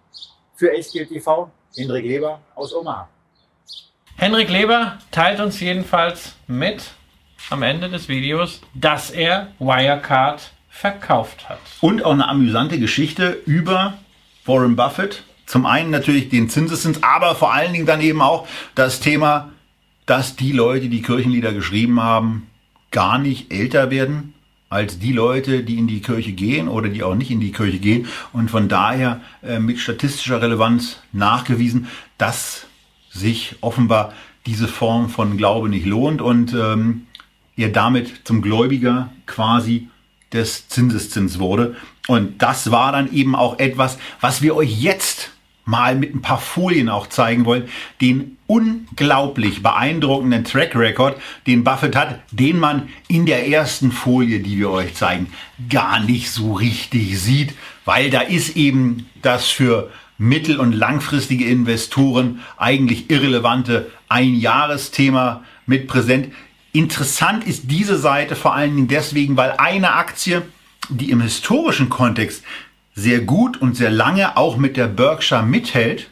für Echtgeld TV. Hendrik Leber aus Omaha. Henrik Leber teilt uns jedenfalls mit am Ende des Videos, dass er Wirecard verkauft hat. Und auch eine amüsante Geschichte über Warren Buffett. Zum einen natürlich den Zinseszins, aber vor allen Dingen dann eben auch das Thema, dass die Leute, die Kirchenlieder geschrieben haben, gar nicht älter werden, als die Leute, die in die Kirche gehen oder die auch nicht in die Kirche gehen. Und von daher äh, mit statistischer Relevanz nachgewiesen, dass sich offenbar diese Form von Glaube nicht lohnt und ähm, er damit zum Gläubiger quasi des Zinseszins wurde. Und das war dann eben auch etwas, was wir euch jetzt mal mit ein paar Folien auch zeigen wollen, den unglaublich beeindruckenden Track Record, den Buffett hat, den man in der ersten Folie, die wir euch zeigen, gar nicht so richtig sieht, weil da ist eben das für mittel- und langfristige Investoren eigentlich irrelevante Einjahresthema mit präsent. Interessant ist diese Seite vor allen Dingen deswegen, weil eine Aktie, die im historischen Kontext sehr gut und sehr lange auch mit der Berkshire mithält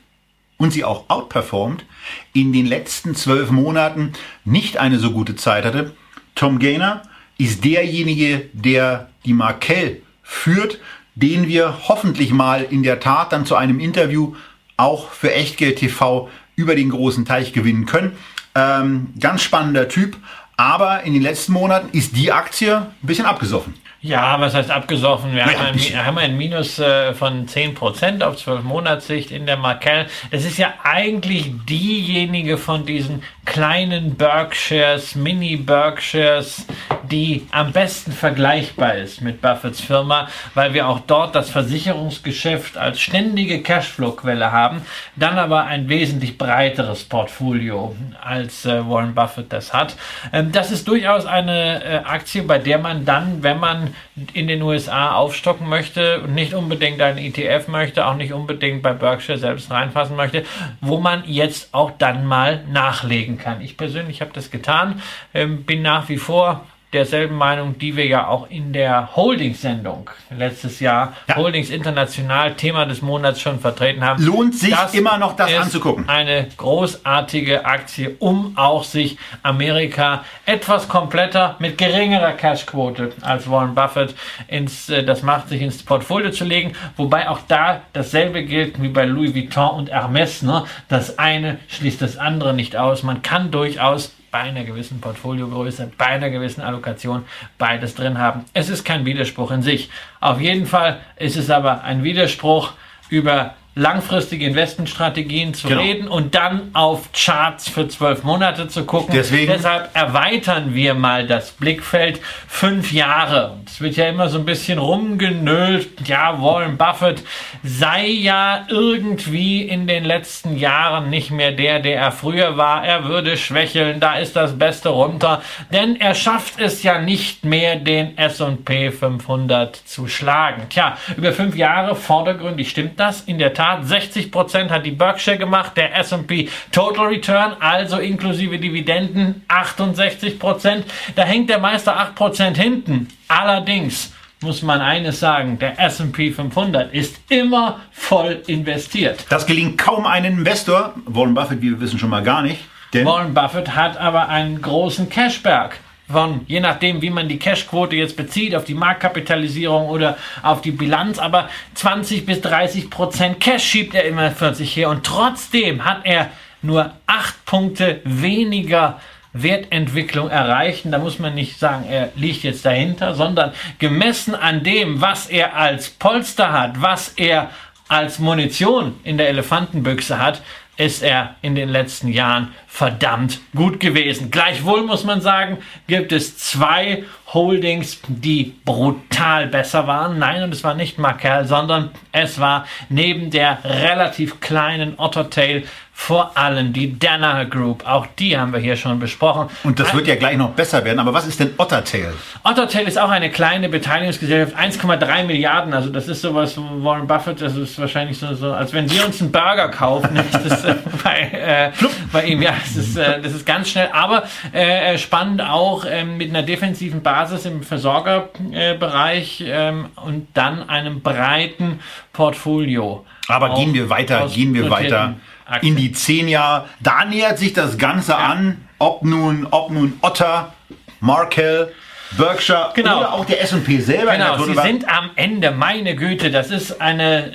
und sie auch outperformt, in den letzten zwölf Monaten nicht eine so gute Zeit hatte. Tom Gainer ist derjenige, der die Markel führt, den wir hoffentlich mal in der Tat dann zu einem Interview auch für Echtgeld TV über den großen Teich gewinnen können. Ähm, ganz spannender Typ, aber in den letzten Monaten ist die Aktie ein bisschen abgesoffen. Ja, was heißt abgesoffen? Wir haben, ein, haben ein Minus äh, von 10% auf 12 Monatssicht in der Markel. Das ist ja eigentlich diejenige von diesen kleinen Berkshires, Mini-Berkshires, die am besten vergleichbar ist mit Buffetts Firma, weil wir auch dort das Versicherungsgeschäft als ständige Cashflow-Quelle haben, dann aber ein wesentlich breiteres Portfolio als äh, Warren Buffett das hat. Ähm, das ist durchaus eine äh, Aktie, bei der man dann, wenn man in den USA aufstocken möchte und nicht unbedingt einen ETF möchte, auch nicht unbedingt bei Berkshire selbst reinfassen möchte, wo man jetzt auch dann mal nachlegen kann. Ich persönlich habe das getan, ähm, bin nach wie vor derselben Meinung, die wir ja auch in der Holdings-Sendung letztes Jahr, ja. Holdings International, Thema des Monats schon vertreten haben. Lohnt sich das immer noch das anzugucken. Eine großartige Aktie, um auch sich Amerika etwas kompletter mit geringerer Cashquote als Warren Buffett ins, äh, das macht sich ins Portfolio zu legen. Wobei auch da dasselbe gilt wie bei Louis Vuitton und Hermes. Ne? Das eine schließt das andere nicht aus. Man kann durchaus bei einer gewissen Portfoliogröße, bei einer gewissen Allokation beides drin haben. Es ist kein Widerspruch in sich. Auf jeden Fall ist es aber ein Widerspruch über langfristige Investmentstrategien zu genau. reden und dann auf Charts für zwölf Monate zu gucken. Deswegen. Deshalb erweitern wir mal das Blickfeld fünf Jahre. Es wird ja immer so ein bisschen rumgenölt. Ja, Warren Buffett sei ja irgendwie in den letzten Jahren nicht mehr der, der er früher war. Er würde schwächeln. Da ist das Beste runter. Denn er schafft es ja nicht mehr, den S&P 500 zu schlagen. Tja, über fünf Jahre vordergründig stimmt das in der Tat Tat 60% hat die Berkshire gemacht, der S&P Total Return, also inklusive Dividenden 68% Da hängt der Meister 8% hinten. Allerdings muss man eines sagen, der S&P 500 ist immer voll investiert. Das gelingt kaum einem Investor, Warren Buffett, wie wir wissen, schon mal gar nicht. Warren Buffett hat aber einen großen Cashberg von, je nachdem, wie man die Cashquote jetzt bezieht, auf die Marktkapitalisierung oder auf die Bilanz, aber 20 bis 30 Prozent Cash schiebt er immer für sich her. Und trotzdem hat er nur 8 Punkte weniger Wertentwicklung erreichen. Da muss man nicht sagen, er liegt jetzt dahinter, sondern gemessen an dem, was er als Polster hat, was er als Munition in der Elefantenbüchse hat, ist er in den letzten Jahren verdammt gut gewesen. Gleichwohl muss man sagen, gibt es zwei Holdings, die brutal besser waren. Nein, und es war nicht Markel, sondern es war neben der relativ kleinen Ottertail vor allem die Danaher Group. Auch die haben wir hier schon besprochen. Und das wird ja gleich noch besser werden. Aber was ist denn Ottertail? Ottertail ist auch eine kleine Beteiligungsgesellschaft, 1,3 Milliarden. Also das ist sowas, Warren Buffett, das ist wahrscheinlich so, so als wenn wir uns einen Burger kaufen. das ist, äh, bei, äh, bei ihm, ja, das ist, äh, das ist ganz schnell. Aber äh, spannend auch ähm, mit einer defensiven Basis im Versorgerbereich ähm, und dann einem breiten Portfolio. Aber gehen wir weiter, gehen wir weiter. Aktien. in die zehn Jahre. Da nähert sich das Ganze ja. an, ob nun, ob nun Otter, Markel, Berkshire genau. oder auch der S&P selber. Genau, sie sind am Ende, meine Güte, das ist eine,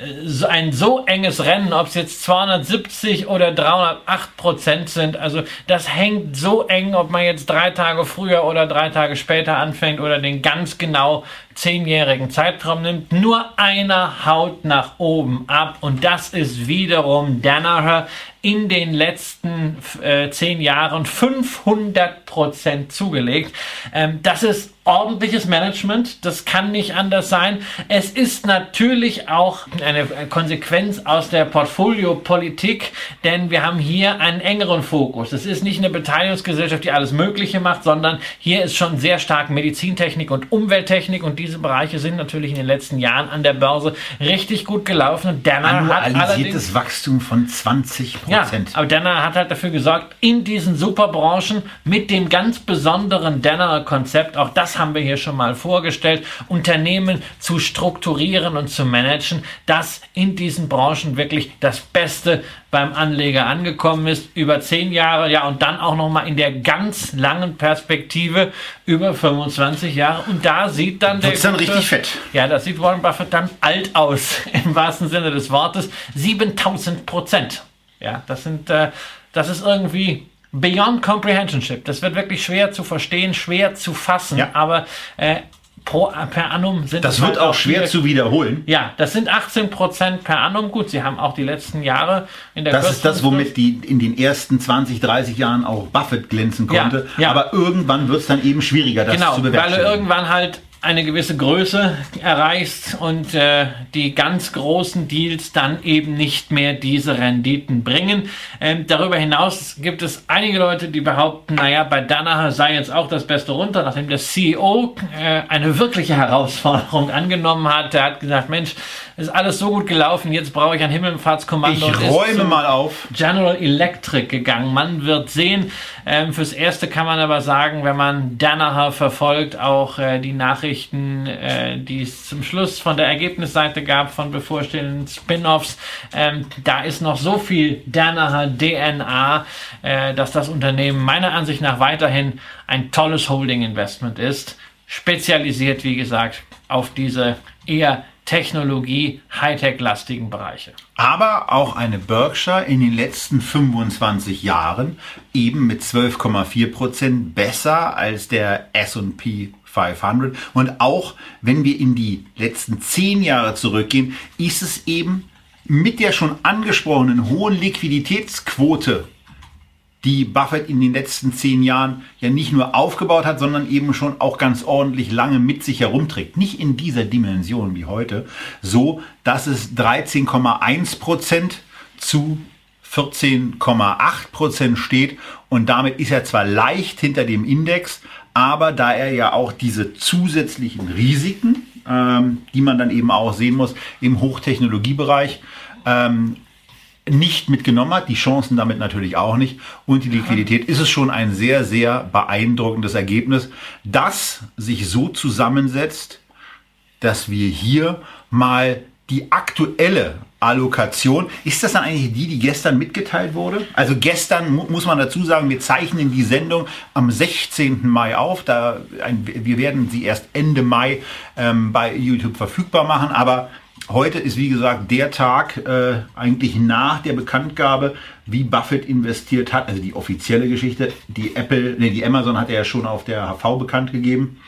ein so enges Rennen, ob es jetzt 270 oder 308 Prozent sind. Also das hängt so eng, ob man jetzt drei Tage früher oder drei Tage später anfängt oder den ganz genau zehnjährigen Zeitraum nimmt, nur einer haut nach oben ab und das ist wiederum Danaher in den letzten äh, zehn Jahren 500 Prozent zugelegt. Ähm, das ist ordentliches Management. Das kann nicht anders sein. Es ist natürlich auch eine Konsequenz aus der Portfoliopolitik, denn wir haben hier einen engeren Fokus. Es ist nicht eine Beteiligungsgesellschaft, die alles Mögliche macht, sondern hier ist schon sehr stark Medizintechnik und Umwelttechnik und diese Bereiche sind natürlich in den letzten Jahren an der Börse richtig gut gelaufen. Und Danner hat allerdings Wachstum von 20 Prozent. Ja, aber Danner hat halt dafür gesorgt, in diesen Superbranchen mit dem ganz besonderen Danner-Konzept, auch das haben wir hier schon mal vorgestellt, Unternehmen zu strukturieren und zu managen, dass in diesen Branchen wirklich das Beste beim Anleger angekommen ist, über zehn Jahre, ja, und dann auch nochmal in der ganz langen Perspektive über 25 Jahre. Und da sieht dann der. dann richtig fett. Ja, da sieht Warren Buffett dann alt aus, im wahrsten Sinne des Wortes. 7000 Prozent. Ja, das sind, äh, das ist irgendwie Beyond Comprehensionship. Das wird wirklich schwer zu verstehen, schwer zu fassen, ja. aber äh, pro, per annum sind Das wird halt auch schwer zu wiederholen. Ja, das sind 18 Prozent per annum. Gut, sie haben auch die letzten Jahre in der Das ist das, womit die in den ersten 20, 30 Jahren auch Buffett glänzen konnte. Ja, ja. Aber irgendwann wird es dann eben schwieriger, das genau, zu bewerkstelligen. Weil irgendwann halt eine gewisse Größe erreichst und äh, die ganz großen Deals dann eben nicht mehr diese Renditen bringen. Ähm, darüber hinaus gibt es einige Leute, die behaupten, naja, bei Danaher sei jetzt auch das Beste runter, nachdem der CEO äh, eine wirkliche Herausforderung angenommen hat. Er hat gesagt, Mensch, ist alles so gut gelaufen, jetzt brauche ich ein Himmelfahrtskommando. Ich räume mal auf. General Electric gegangen. Man wird sehen. Ähm, fürs Erste kann man aber sagen, wenn man Danaher verfolgt, auch äh, die Nachrichten, äh, die es zum Schluss von der Ergebnisseite gab, von bevorstehenden Spin-offs, ähm, da ist noch so viel Danaher DNA, äh, dass das Unternehmen meiner Ansicht nach weiterhin ein tolles Holding-Investment ist. Spezialisiert, wie gesagt, auf diese eher Technologie, Hightech-lastigen Bereiche. Aber auch eine Berkshire in den letzten 25 Jahren eben mit 12,4 Prozent besser als der S&P 500. Und auch wenn wir in die letzten 10 Jahre zurückgehen, ist es eben mit der schon angesprochenen hohen Liquiditätsquote die Buffett in den letzten zehn Jahren ja nicht nur aufgebaut hat, sondern eben schon auch ganz ordentlich lange mit sich herumträgt. Nicht in dieser Dimension wie heute, so dass es 13,1 Prozent zu 14,8 Prozent steht und damit ist er zwar leicht hinter dem Index, aber da er ja auch diese zusätzlichen Risiken, ähm, die man dann eben auch sehen muss im Hochtechnologiebereich, ähm, nicht mitgenommen hat, die Chancen damit natürlich auch nicht und die Liquidität, ist es schon ein sehr, sehr beeindruckendes Ergebnis, das sich so zusammensetzt, dass wir hier mal die aktuelle Allokation, ist das dann eigentlich die, die gestern mitgeteilt wurde? Also gestern muss man dazu sagen, wir zeichnen die Sendung am 16. Mai auf. Da, wir werden sie erst Ende Mai ähm, bei YouTube verfügbar machen, aber Heute ist wie gesagt der Tag äh, eigentlich nach der Bekanntgabe, wie Buffett investiert hat, also die offizielle Geschichte. Die Apple, nee, die Amazon hat er ja schon auf der HV bekannt gegeben.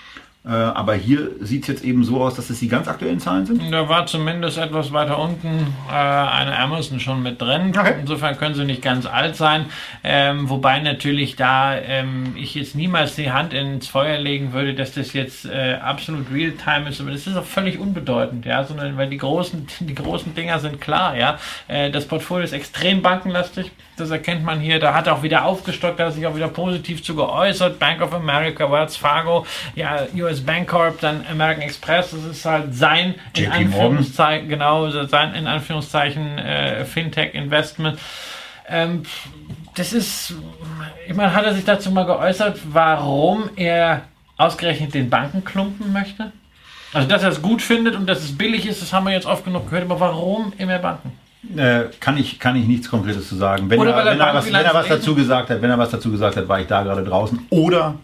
Äh, aber hier sieht es jetzt eben so aus, dass es die ganz aktuellen Zahlen sind. Da war zumindest etwas weiter unten äh, eine Amazon schon mit drin. Okay. Insofern können sie nicht ganz alt sein. Ähm, wobei natürlich da ähm, ich jetzt niemals die Hand ins Feuer legen würde, dass das jetzt äh, absolut real-time ist. Aber das ist auch völlig unbedeutend, ja, sondern weil die großen, die großen Dinger sind klar, ja. Äh, das Portfolio ist extrem bankenlastig. Das erkennt man hier. Da hat er auch wieder aufgestockt, da hat sich auch wieder positiv zu geäußert. Bank of America, Wells Fargo, ja, US US Bancorp, dann American Express, das ist halt sein, in Anführungszeichen, genau, sein, in Anführungszeichen, äh, Fintech-Investment. Ähm, das ist, ich meine, hat er sich dazu mal geäußert, warum er ausgerechnet den Banken klumpen möchte? Also, dass er es gut findet und dass es billig ist, das haben wir jetzt oft genug gehört, aber warum immer Banken? Äh, kann, ich, kann ich nichts Konkretes zu sagen. Wenn, er, wenn, er, was, wenn er was dazu gesagt hat, wenn er was dazu gesagt hat, war ich da gerade draußen oder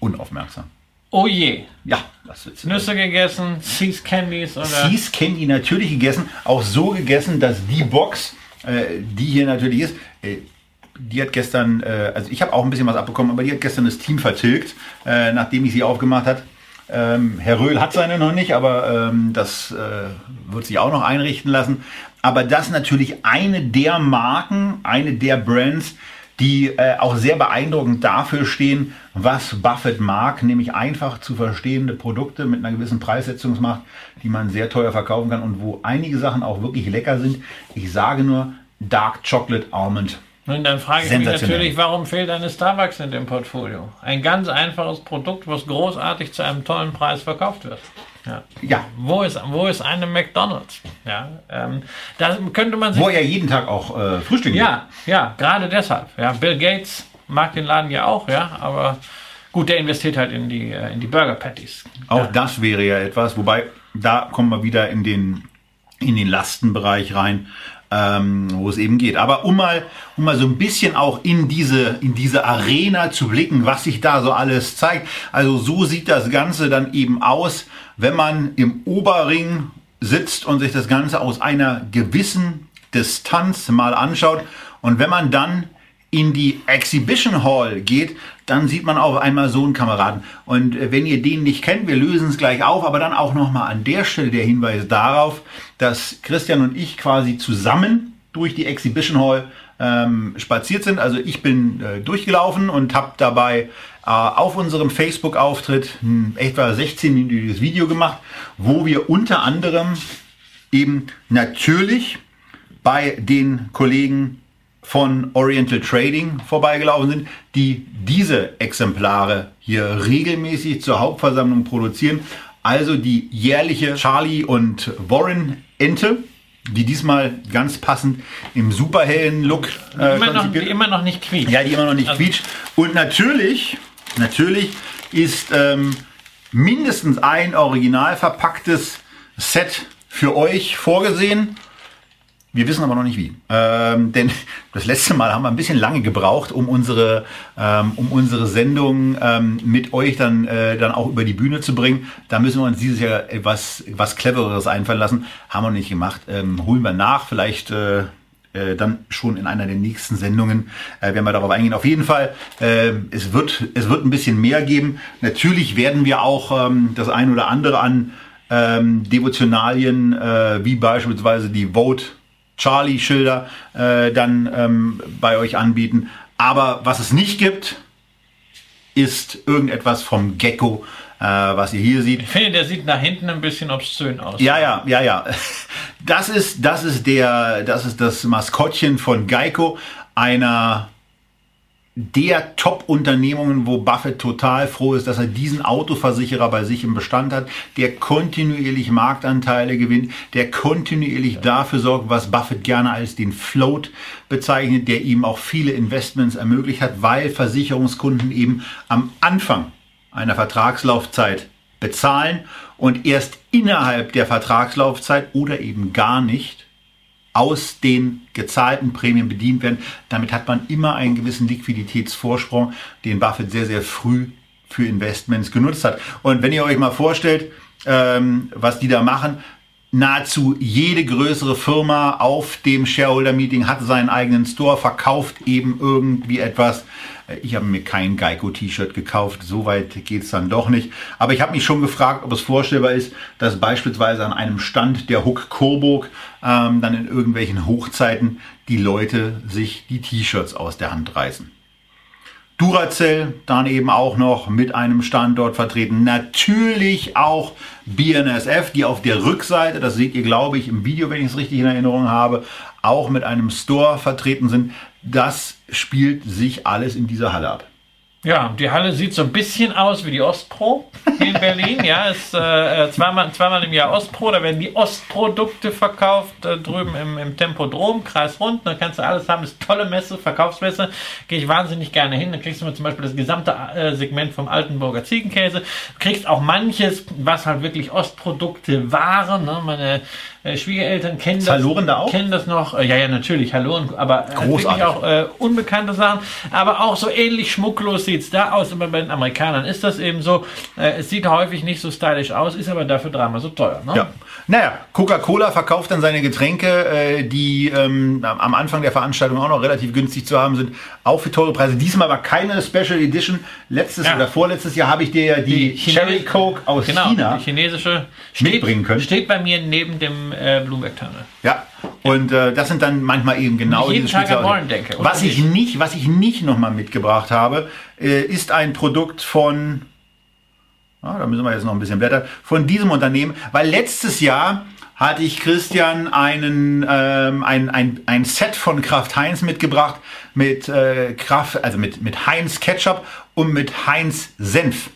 unaufmerksam. Oh je. Ja, das wird Nüsse gegessen, Seas Candies oder? Seas Candy natürlich gegessen, auch so gegessen, dass die Box, äh, die hier natürlich ist, äh, die hat gestern, äh, also ich habe auch ein bisschen was abbekommen, aber die hat gestern das Team vertilgt, äh, nachdem ich sie aufgemacht hat. Ähm, Herr Röhl hat seine noch nicht, aber ähm, das äh, wird sich auch noch einrichten lassen. Aber das natürlich eine der Marken, eine der Brands, die äh, auch sehr beeindruckend dafür stehen, was Buffett mag, nämlich einfach zu verstehende Produkte mit einer gewissen Preissetzungsmacht, die man sehr teuer verkaufen kann und wo einige Sachen auch wirklich lecker sind. Ich sage nur Dark Chocolate Almond. Und dann frage ich mich natürlich, warum fehlt eine Starbucks in dem Portfolio? Ein ganz einfaches Produkt, was großartig zu einem tollen Preis verkauft wird. Ja. ja. Wo ist, wo ist eine McDonalds? Ja, ähm, da könnte man sich. Wo er jeden Tag auch äh, frühstücken Ja, ja, gerade deshalb. Ja, Bill Gates mag den Laden ja auch, ja, aber gut, der investiert halt in die, äh, in die Burger Patties. Auch ja. das wäre ja etwas, wobei da kommen wir wieder in den, in den Lastenbereich rein ähm, wo es eben geht. Aber um mal, um mal so ein bisschen auch in diese, in diese Arena zu blicken, was sich da so alles zeigt. Also so sieht das Ganze dann eben aus, wenn man im Oberring sitzt und sich das Ganze aus einer gewissen Distanz mal anschaut. Und wenn man dann in die Exhibition Hall geht, dann sieht man auf einmal so einen Kameraden. Und äh, wenn ihr den nicht kennt, wir lösen es gleich auf, aber dann auch nochmal an der Stelle der Hinweis darauf, dass Christian und ich quasi zusammen durch die Exhibition Hall ähm, spaziert sind. Also ich bin äh, durchgelaufen und habe dabei äh, auf unserem Facebook-Auftritt ein etwa 16-minütiges Video gemacht, wo wir unter anderem eben natürlich bei den Kollegen von Oriental Trading vorbeigelaufen sind, die diese Exemplare hier regelmäßig zur Hauptversammlung produzieren. Also die jährliche Charlie und Warren Ente, die diesmal ganz passend im superhellen Look äh, immer, noch, die immer noch nicht quietscht. Ja, die immer noch nicht also. quietscht. Und natürlich, natürlich ist ähm, mindestens ein original verpacktes Set für euch vorgesehen. Wir wissen aber noch nicht wie. Ähm, denn das letzte Mal haben wir ein bisschen lange gebraucht, um unsere, ähm, um unsere Sendung ähm, mit euch dann, äh, dann auch über die Bühne zu bringen. Da müssen wir uns dieses Jahr etwas, was Clevereres einfallen lassen. Haben wir nicht gemacht. Ähm, holen wir nach. Vielleicht äh, äh, dann schon in einer der nächsten Sendungen äh, werden wir darauf eingehen. Auf jeden Fall, äh, es, wird, es wird ein bisschen mehr geben. Natürlich werden wir auch ähm, das ein oder andere an ähm, Devotionalien, äh, wie beispielsweise die Vote Charlie-Schilder äh, dann ähm, bei euch anbieten. Aber was es nicht gibt, ist irgendetwas vom Gecko, äh, was ihr hier seht. Ich finde, der sieht nach hinten ein bisschen obszön aus. Ja, ja, ja, ja. Das ist, das ist der, das ist das Maskottchen von Geico, einer der Top-Unternehmungen, wo Buffett total froh ist, dass er diesen Autoversicherer bei sich im Bestand hat, der kontinuierlich Marktanteile gewinnt, der kontinuierlich dafür sorgt, was Buffett gerne als den Float bezeichnet, der ihm auch viele Investments ermöglicht hat, weil Versicherungskunden eben am Anfang einer Vertragslaufzeit bezahlen und erst innerhalb der Vertragslaufzeit oder eben gar nicht aus den gezahlten Prämien bedient werden. Damit hat man immer einen gewissen Liquiditätsvorsprung, den Buffett sehr, sehr früh für Investments genutzt hat. Und wenn ihr euch mal vorstellt, ähm, was die da machen, nahezu jede größere Firma auf dem Shareholder Meeting hat seinen eigenen Store, verkauft eben irgendwie etwas. Äh, ich habe mir kein Geico-T-Shirt gekauft, so weit geht es dann doch nicht. Aber ich habe mich schon gefragt, ob es vorstellbar ist, dass beispielsweise an einem Stand der Huck Coburg ähm, dann in irgendwelchen Hochzeiten die Leute sich die T-Shirts aus der Hand reißen. Duracell dann eben auch noch mit einem Standort vertreten. Natürlich auch BNSF, die auf der Rückseite, das seht ihr glaube ich im Video, wenn ich es richtig in Erinnerung habe, auch mit einem Store vertreten sind. Das spielt sich alles in dieser Halle ab. Ja, die Halle sieht so ein bisschen aus wie die Ostpro hier in Berlin. ja, ist äh, zweimal, zweimal im Jahr Ostpro. Da werden die Ostprodukte verkauft äh, drüben im, im Tempodrom, kreisrund. Da kannst du alles haben. Ist tolle Messe, Verkaufsmesse. Gehe ich wahnsinnig gerne hin. Da kriegst du zum Beispiel das gesamte äh, Segment vom Altenburger Ziegenkäse. Kriegst auch manches, was halt wirklich Ostprodukte waren. Ne? Meine äh, Schwiegereltern kennen das, Halloren da auch? kennen das noch. Äh, ja, ja, natürlich, Halloren, aber äh, Großartig. auch äh, unbekannte Sachen. Aber auch so ähnlich schmucklos sieht's da aus. Aber bei den Amerikanern ist das eben so. Es sieht häufig nicht so stylisch aus, ist aber dafür dreimal so teuer. Ne? Ja. Naja, Coca-Cola verkauft dann seine Getränke, die ähm, am Anfang der Veranstaltung auch noch relativ günstig zu haben sind, auch für teure Preise. Diesmal war keine Special Edition. Letztes Ja. oder vorletztes Jahr habe ich dir ja die, Chine- Cherry Coke aus genau, China Die chinesische mitbringen können. Steht bei mir neben dem äh, Bloomberg Terminal. Ja, und äh, das sind dann manchmal eben genau diese Tag oder Was ich nicht, was ich nicht nochmal mitgebracht habe, äh, ist ein Produkt von, ah, da müssen wir jetzt noch ein bisschen blättern, von diesem Unternehmen, weil letztes Jahr hatte ich Christian einen, ähm, ein, ein, ein Set von Kraft Heinz mitgebracht mit äh, Kraft, also mit, mit Heinz Ketchup und mit Heinz Senf.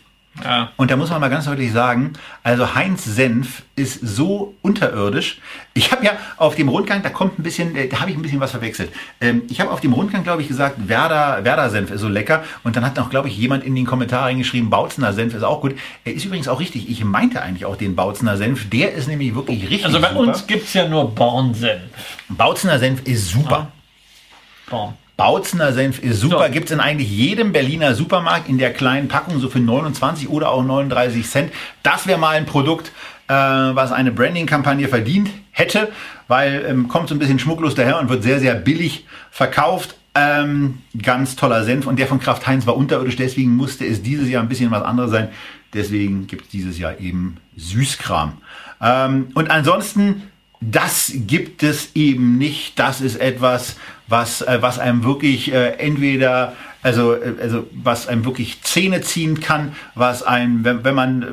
Ja. Und da muss man mal ganz deutlich sagen, also Heinz Senf ist so unterirdisch. Ich habe ja auf dem Rundgang, da kommt ein bisschen, äh, da habe ich ein bisschen was verwechselt. Ähm, ich habe auf dem Rundgang, glaube ich, gesagt, Werder, Werder Senf ist so lecker. Und dann hat noch, glaube ich, jemand in den Kommentaren geschrieben, Bautzener Senf ist auch gut. Er ist übrigens auch richtig. Ich meinte eigentlich auch den Bautzener Senf. Der ist nämlich wirklich richtig Also bei super. uns gibt's ja nur Bornsenf. Bautzener Senf ist super. Born. Bautzener Senf ist super. So. Gibt's in eigentlich jedem Berliner Supermarkt in der kleinen Packung, so für 29 oder auch 39 Cent. Das wäre mal ein Produkt, äh, was eine Branding-Kampagne verdient hätte, weil ähm, kommt so ein bisschen schmucklos daher und wird sehr, sehr billig verkauft. Ähm, ganz toller Senf und der von Kraft Heinz war unterirdisch, deswegen musste es dieses Jahr ein bisschen was anderes sein. Deswegen gibt es dieses Jahr eben Süßkram. Ähm, und ansonsten das gibt es eben nicht. Das ist etwas, was, äh, was einem wirklich äh, entweder, also, äh, also was einem wirklich Zähne ziehen kann, was einem, wenn, wenn man äh,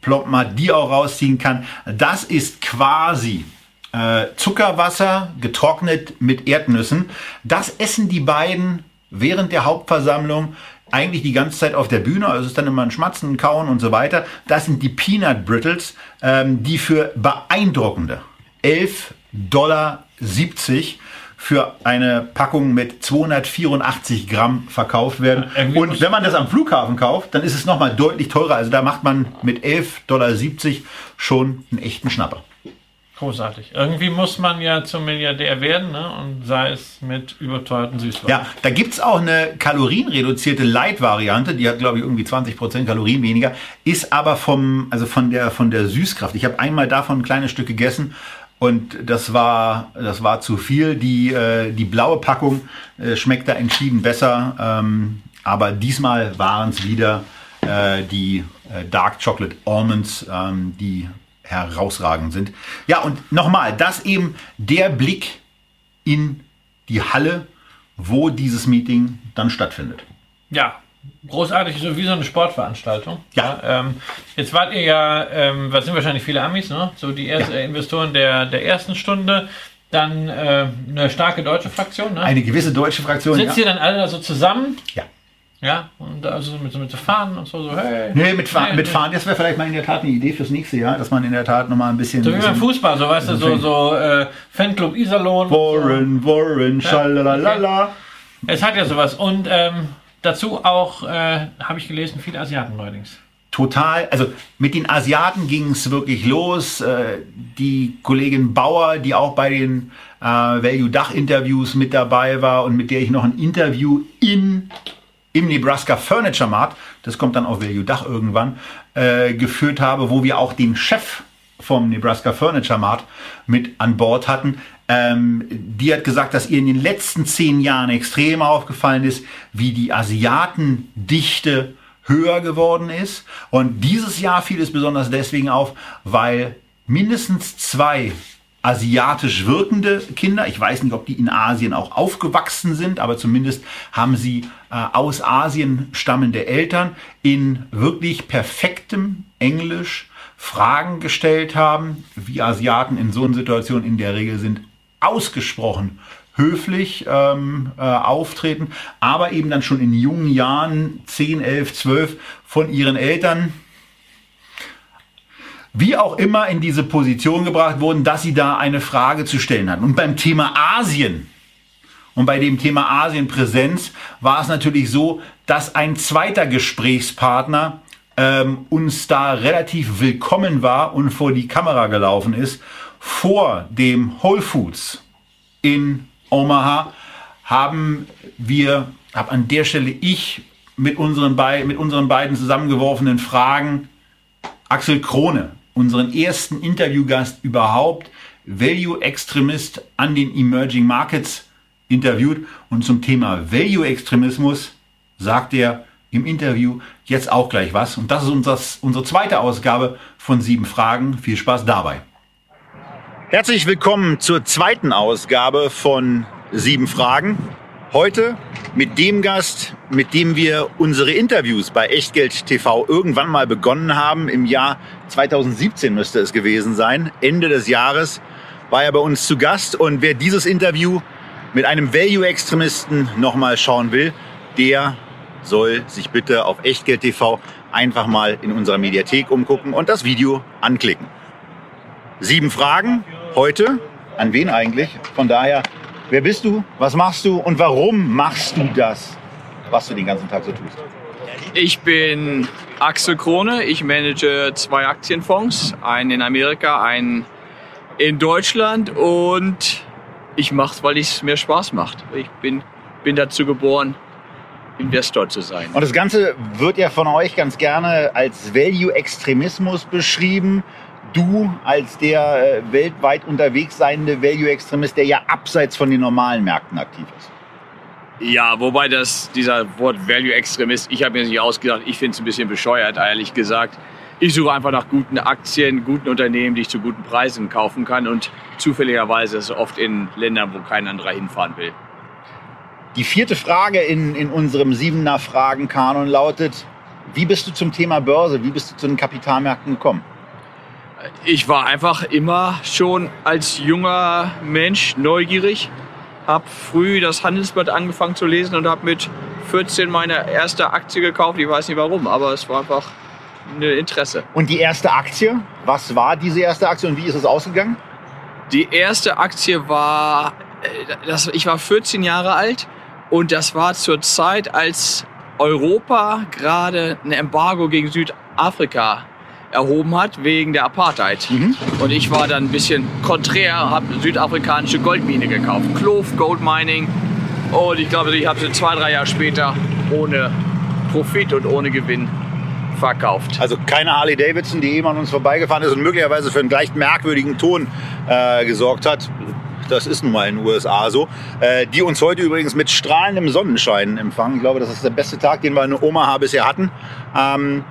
plomp mal die auch rausziehen kann. Das ist quasi äh, Zuckerwasser getrocknet mit Erdnüssen. Das essen die beiden während der Hauptversammlung eigentlich die ganze Zeit auf der Bühne. Also es ist dann immer ein Schmatzen, ein Kauen und so weiter. Das sind die Peanut Brittles, ähm, die für beeindruckende 11,70 Dollar für eine Packung mit 284 Gramm verkauft werden. Irgendwie Und wenn man das am Flughafen kauft, dann ist es nochmal deutlich teurer. Also da macht man mit 11,70 Dollar schon einen echten Schnapper. Großartig. Irgendwie muss man ja zum Milliardär werden, ne? Und sei es mit überteuerten Süßwasser. Ja, da gibt's auch eine kalorienreduzierte Light-Variante, die hat, glaube ich, irgendwie 20% Kalorien weniger, ist aber vom, also von der, von der Süßkraft. Ich habe einmal davon ein kleines Stück gegessen und das war, das war zu viel. Die, äh, die blaue Packung äh, schmeckt da entschieden besser, ähm, aber diesmal waren es wieder äh, die äh, Dark Chocolate Almonds, ähm, die herausragend sind. Ja, und nochmal, das eben der Blick in die Halle, wo dieses Meeting dann stattfindet. Ja, großartig, so wie so eine Sportveranstaltung. Ja. ähm, jetzt wart ihr ja, ähm, was sind wahrscheinlich viele Amis, ne? So die ersten äh, Investoren der, der ersten Stunde. Dann äh, eine starke deutsche Fraktion, ne? Eine gewisse deutsche Fraktion. Sitzt ihr dann alle da so zusammen? Ja. Ja, und also mit, so- mit so Fahnen und so, so hey. Nee, mit, Fahr Nee, mit nee. Fahren, das wäre vielleicht mal in der Tat eine Idee fürs nächste Jahr, dass man in der Tat nochmal ein bisschen. So wie beim Fußball, so weißt du, so, so äh, Fanclub Iserlohn. Warren, Warren, schalalala. Es hat ja sowas. Und ähm, dazu auch, äh, habe ich gelesen, viele Asiaten neuerdings. Total, also mit den Asiaten ging es wirklich los. Äh, die Kollegin Bauer, die auch bei den äh, Value-Dach-Interviews mit dabei war und mit der ich noch ein Interview in im Nebraska Furniture Mart, das kommt dann auf Value Dach irgendwann, äh, geführt habe, wo wir auch den Chef vom Nebraska Furniture Mart mit an Bord hatten. Ähm, die hat gesagt, dass ihr in den letzten zehn Jahren extrem aufgefallen ist, wie die Asiatendichte höher geworden ist. Und dieses Jahr fiel es besonders deswegen auf, weil mindestens zwei asiatisch wirkende Kinder. Ich weiß nicht, ob die in Asien auch aufgewachsen sind, aber zumindest haben sie äh, aus Asien stammende Eltern in wirklich perfektem Englisch Fragen gestellt haben, wie Asiaten in so einer Situation in der Regel sind, ausgesprochen höflich ähm, äh, auftreten, aber eben dann schon in jungen Jahren, 10, 11, 12, von ihren Eltern wie auch immer in diese Position gebracht wurden, dass sie da eine Frage zu stellen hatten. Und beim Thema Asien und bei dem Thema Asienpräsenz war es natürlich so, dass ein zweiter Gesprächspartner ähm, uns da relativ willkommen war und vor die Kamera gelaufen ist vor dem Whole Foods in Omaha haben wir, habe an der Stelle ich mit unseren, mit unseren beiden zusammengeworfenen Fragen Axel Krone, unseren ersten Interviewgast überhaupt, Value-Extremist an den Emerging Markets interviewt und zum Thema Value-Extremismus sagt er im Interview jetzt auch gleich was. Und das ist unser, unsere zweite Ausgabe von sieben Fragen. Viel Spaß dabei. Herzlich willkommen zur zweiten Ausgabe von sieben Fragen. Heute mit dem Gast, mit dem wir unsere Interviews bei Echtgeld TV irgendwann mal begonnen haben. Im Jahr 2017 müsste es gewesen sein. Ende des Jahres war er bei uns zu Gast. Und wer dieses Interview mit einem Value-Extremisten nochmal schauen will, der soll sich bitte auf Echtgeld TV einfach mal in unserer Mediathek umgucken und das Video anklicken. Sieben Fragen heute. An wen eigentlich? Von daher, wer bist du? Was machst du? Und warum machst du das, was du den ganzen Tag so tust? Ich bin Axel Krone. Ich manage zwei Aktienfonds. Einen in Amerika, einen in Deutschland. Und ich mache es, weil es mir Spaß macht. Ich bin, bin dazu geboren, Investor zu sein. Und das Ganze wird ja von euch ganz gerne als Value-Extremismus beschrieben. Du als der äh, weltweit unterwegs seiende Value-Extremist, der ja abseits von den normalen Märkten aktiv ist. Ja, wobei das, dieser Wort Value-Extremist, ich habe mir das nicht ausgedacht, ich finde es ein bisschen bescheuert, ehrlich gesagt. Ich suche einfach nach guten Aktien, guten Unternehmen, die ich zu guten Preisen kaufen kann und zufälligerweise ist es oft in Ländern, wo kein anderer hinfahren will. Die vierte Frage in, in unserem siebener Fragen-Kanon lautet, wie bist du zum Thema Börse, wie bist du zu den Kapitalmärkten gekommen? Ich war einfach immer schon als junger Mensch neugierig, habe früh das Handelsblatt angefangen zu lesen und habe mit 14 meine erste Aktie gekauft. Ich weiß nicht warum, aber es war einfach ein Interesse. Und die erste Aktie, was war diese erste Aktie und wie ist es ausgegangen? Die erste Aktie war, äh, das, ich war 14 Jahre alt und das war zur Zeit, als Europa gerade ein Embargo gegen Südafrika erhoben hat wegen der Apartheid. Mhm. Und ich war dann ein bisschen konträr, habe südafrikanische Goldmine gekauft. Clove Gold Mining. Und ich glaube, ich habe sie zwei, drei Jahre später ohne Profit und ohne Gewinn verkauft. Also keine Harley Davidson, die eben an uns vorbeigefahren ist und möglicherweise für einen gleich merkwürdigen Ton äh, gesorgt hat das ist nun mal in den USA so, äh, die uns heute übrigens mit strahlendem Sonnenschein empfangen. Ich glaube, das ist der beste Tag, den wir in Omaha bisher hatten. Ähm,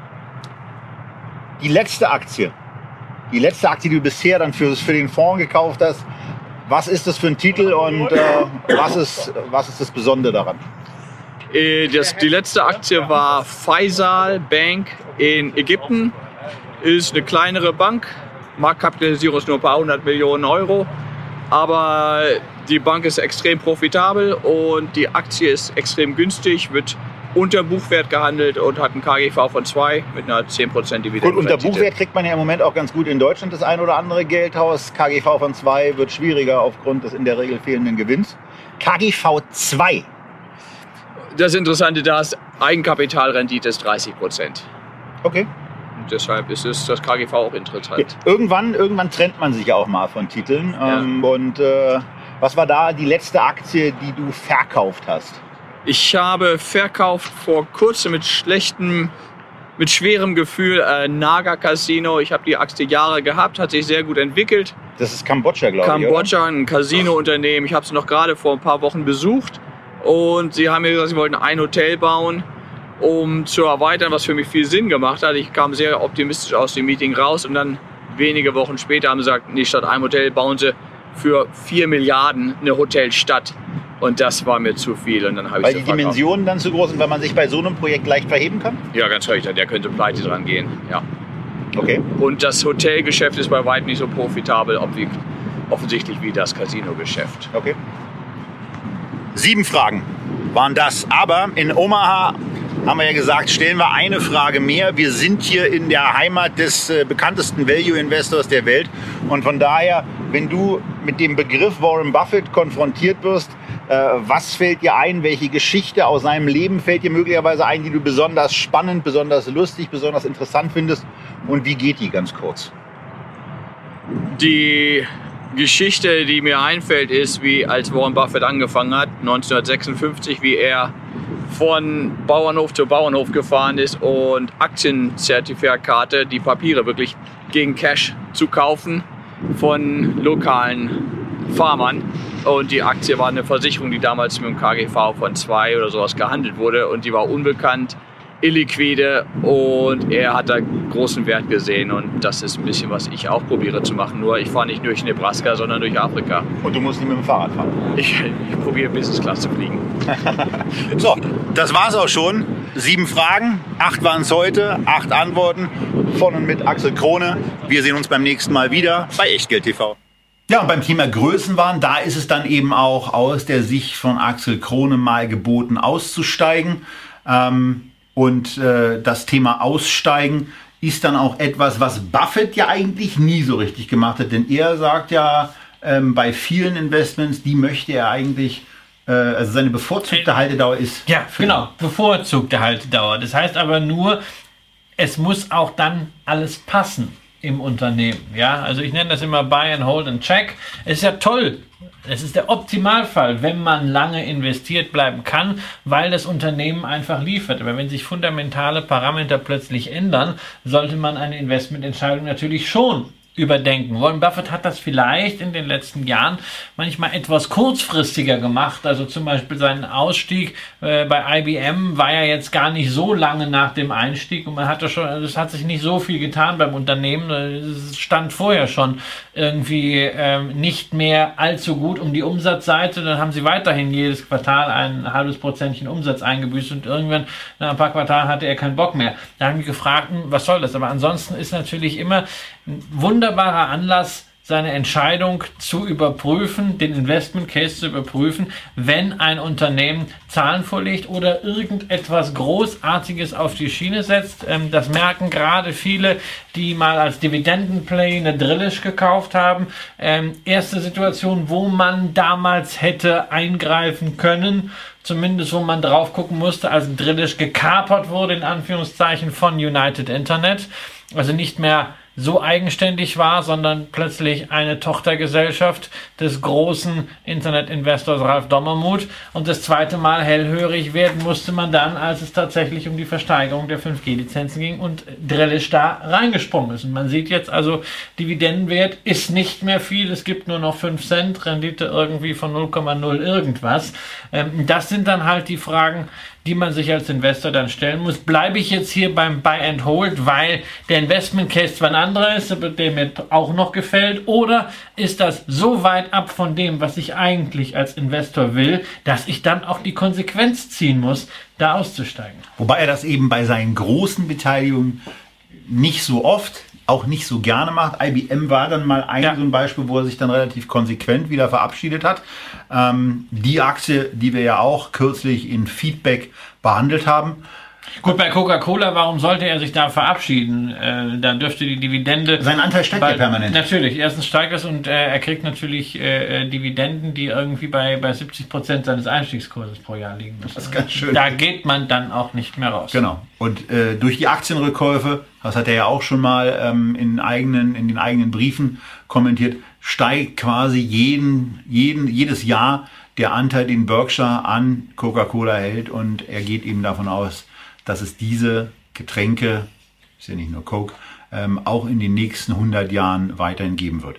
die letzte Aktie, die letzte Aktie, die du bisher dann für, für den Fonds gekauft hast, was ist das für ein Titel und äh, was, ist, was ist das Besondere daran? Äh, das, die letzte Aktie war Faisal Bank in Ägypten. Ist eine kleinere Bank. Marktkapitalisierung ist nur ein paar hundert Millionen Euro. Aber die Bank ist extrem profitabel und die Aktie ist extrem günstig, wird unter Buchwert gehandelt und hat einen KGV von 2 mit einer 10% Dividende. Gut, unter Buchwert kriegt man ja im Moment auch ganz gut in Deutschland das ein oder andere Geldhaus. KGV von 2 wird schwieriger aufgrund des in der Regel fehlenden Gewinns. KGV 2. Das Interessante da ist, Eigenkapitalrendite ist 30%. Okay deshalb ist es das KGV auch interessant. Irgendwann, irgendwann trennt man sich ja auch mal von Titeln. Ja. Ähm, und äh, was war da die letzte Aktie, die du verkauft hast? Ich habe verkauft vor kurzem mit schlechtem, mit schwerem Gefühl äh, Naga Casino. Ich habe die Aktie Jahre gehabt, hat sich sehr gut entwickelt. Das ist Kambodscha, glaube ich. Kambodscha, ein Casino-Unternehmen. Ich habe es noch gerade vor ein paar Wochen besucht. Und sie haben mir gesagt, sie wollten ein Hotel bauen um zu erweitern, was für mich viel Sinn gemacht hat. Ich kam sehr optimistisch aus dem Meeting raus und dann wenige Wochen später haben sie gesagt, nee, statt einem Hotel bauen sie für 4 Milliarden eine Hotelstadt. Und das war mir zu viel. Und dann habe weil die Dimensionen dann zu groß sind, weil man sich bei so einem Projekt leicht verheben kann? Ja, ganz recht. Der könnte pleite dran gehen. Ja. Okay. Und das Hotelgeschäft ist bei weitem nicht so profitabel, offensichtlich wie das Casino-Geschäft. Okay. Sieben Fragen waren das. Aber in Omaha haben wir ja gesagt, stellen wir eine Frage mehr. Wir sind hier in der Heimat des äh, bekanntesten Value-Investors der Welt. Und von daher, wenn du mit dem Begriff Warren Buffett konfrontiert wirst, was fällt dir ein? Welche Geschichte aus seinem Leben fällt dir möglicherweise ein, die du besonders spannend, besonders lustig, besonders interessant findest? Und wie geht die ganz kurz? Die Geschichte, die mir einfällt, ist, wie als Warren Buffett angefangen hat, 1956, wie er von Bauernhof zu Bauernhof gefahren ist und Aktienzertifikate, die Papiere wirklich gegen Cash zu kaufen von lokalen Farmern. Und die Aktie war eine Versicherung, die damals mit dem KGV von 2 oder sowas gehandelt wurde und die war unbekannt illiquide und er hat da großen Wert gesehen und das ist ein bisschen, was ich auch probiere zu machen. Nur ich fahre nicht durch Nebraska, sondern durch Afrika. Und du musst nicht mit dem Fahrrad fahren? Ich, ich probiere Business Class zu fliegen. so, das war's auch schon. Sieben Fragen, acht waren es heute, acht Antworten von und mit Axel Krone. Wir sehen uns beim nächsten Mal wieder bei Echtgeld TV. Ja, und beim Thema Größenwahn, da ist es dann eben auch aus der Sicht von Axel Krone mal geboten auszusteigen. Ähm, und äh, das Thema Aussteigen ist dann auch etwas, was Buffett ja eigentlich nie so richtig gemacht hat. Denn er sagt ja ähm, bei vielen Investments, die möchte er eigentlich äh, also seine bevorzugte Haltedauer ist. Ja, genau, bevorzugte Haltedauer. Das heißt aber nur, es muss auch dann alles passen im Unternehmen. Ja, also ich nenne das immer Buy and Hold and Check. Es ist ja toll. Es ist der Optimalfall, wenn man lange investiert bleiben kann, weil das Unternehmen einfach liefert. Aber wenn sich fundamentale Parameter plötzlich ändern, sollte man eine Investmententscheidung natürlich schon überdenken. Warren Buffett hat das vielleicht in den letzten Jahren manchmal etwas kurzfristiger gemacht. Also zum Beispiel seinen Ausstieg äh, bei IBM war ja jetzt gar nicht so lange nach dem Einstieg und man hatte schon, es hat sich nicht so viel getan beim Unternehmen. Es stand vorher schon irgendwie ähm, nicht mehr allzu gut um die Umsatzseite. Dann haben sie weiterhin jedes Quartal ein halbes Prozentchen Umsatz eingebüßt und irgendwann nach ein paar Quartalen hatte er keinen Bock mehr. Da haben wir gefragt, hm, was soll das? Aber ansonsten ist natürlich immer wunderbarer Anlass, seine Entscheidung zu überprüfen, den Investment Case zu überprüfen, wenn ein Unternehmen Zahlen vorlegt oder irgendetwas Großartiges auf die Schiene setzt. Ähm, das merken gerade viele, die mal als Dividendenplay eine Drillish gekauft haben. Ähm, erste Situation, wo man damals hätte eingreifen können zumindest wo man drauf gucken musste, als Drillish gekapert wurde, in Anführungszeichen, von United Internet. Also nicht mehr so eigenständig war, sondern plötzlich eine Tochtergesellschaft des großen Internetinvestors Ralf Dommermuth. Und das zweite Mal hellhörig werden musste man dann, als es tatsächlich um die Versteigerung der 5G-Lizenzen ging und Drellisch da reingesprungen ist. Und man sieht jetzt also, Dividendenwert ist nicht mehr viel. Es gibt nur noch 5 Cent, Rendite irgendwie von 0,0 irgendwas. Ähm, das sind dann halt die Fragen, die man sich als Investor dann stellen muss. Bleibe ich jetzt hier beim Buy and Hold, weil der Investment Case zwar ein anderer ist, aber der mir auch noch gefällt, oder ist das so weit ab von dem, was ich eigentlich als Investor will, dass ich dann auch die Konsequenz ziehen muss, da auszusteigen? Wobei er das eben bei seinen großen Beteiligungen nicht so oft auch nicht so gerne macht. IBM war dann mal ein ja. so ein Beispiel, wo er sich dann relativ konsequent wieder verabschiedet hat. Ähm, die Aktie, die wir ja auch kürzlich in Feedback behandelt haben, Gut, bei Coca-Cola, warum sollte er sich da verabschieden? Äh, da dürfte die Dividende. Sein Anteil steigt ja permanent. Natürlich, erstens steigt es und äh, er kriegt natürlich äh, äh Dividenden, die irgendwie bei, bei 70 Prozent seines Einstiegskurses pro Jahr liegen müssen. Das ist ganz schön. Da geht man dann auch nicht mehr raus. Genau. Und äh, durch die Aktienrückkäufe, das hat er ja auch schon mal ähm, in, eigenen, in den eigenen Briefen kommentiert, steigt quasi jeden, jeden, jedes Jahr der Anteil, den Berkshire an Coca-Cola hält und er geht eben davon aus, dass es diese Getränke, ist ja nicht nur Coke, ähm, auch in den nächsten 100 Jahren weiterhin geben wird.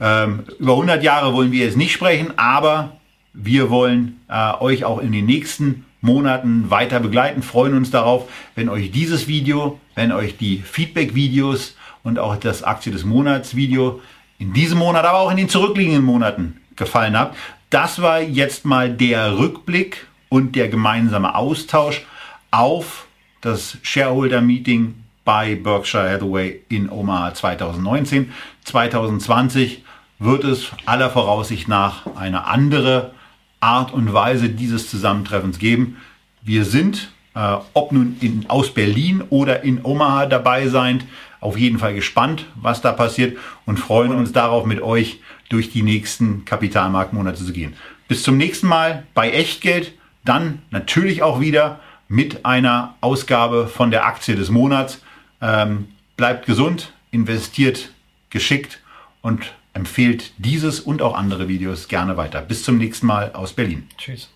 Ähm, über 100 Jahre wollen wir jetzt nicht sprechen, aber wir wollen äh, euch auch in den nächsten Monaten weiter begleiten, freuen uns darauf, wenn euch dieses Video, wenn euch die Feedback-Videos und auch das Aktie des Monats Video in diesem Monat, aber auch in den zurückliegenden Monaten gefallen hat. Das war jetzt mal der Rückblick und der gemeinsame Austausch auf das Shareholder Meeting bei Berkshire Hathaway in Omaha 2019. 2020 wird es aller Voraussicht nach eine andere Art und Weise dieses Zusammentreffens geben. Wir sind, äh, ob nun in, aus Berlin oder in Omaha dabei seid, auf jeden Fall gespannt, was da passiert und freuen uns darauf, mit euch durch die nächsten Kapitalmarktmonate zu gehen. Bis zum nächsten Mal bei Echtgeld, dann natürlich auch wieder mit einer Ausgabe von der Aktie des Monats. Ähm, bleibt gesund, investiert geschickt und empfehlt dieses und auch andere Videos gerne weiter. Bis zum nächsten Mal aus Berlin. Tschüss.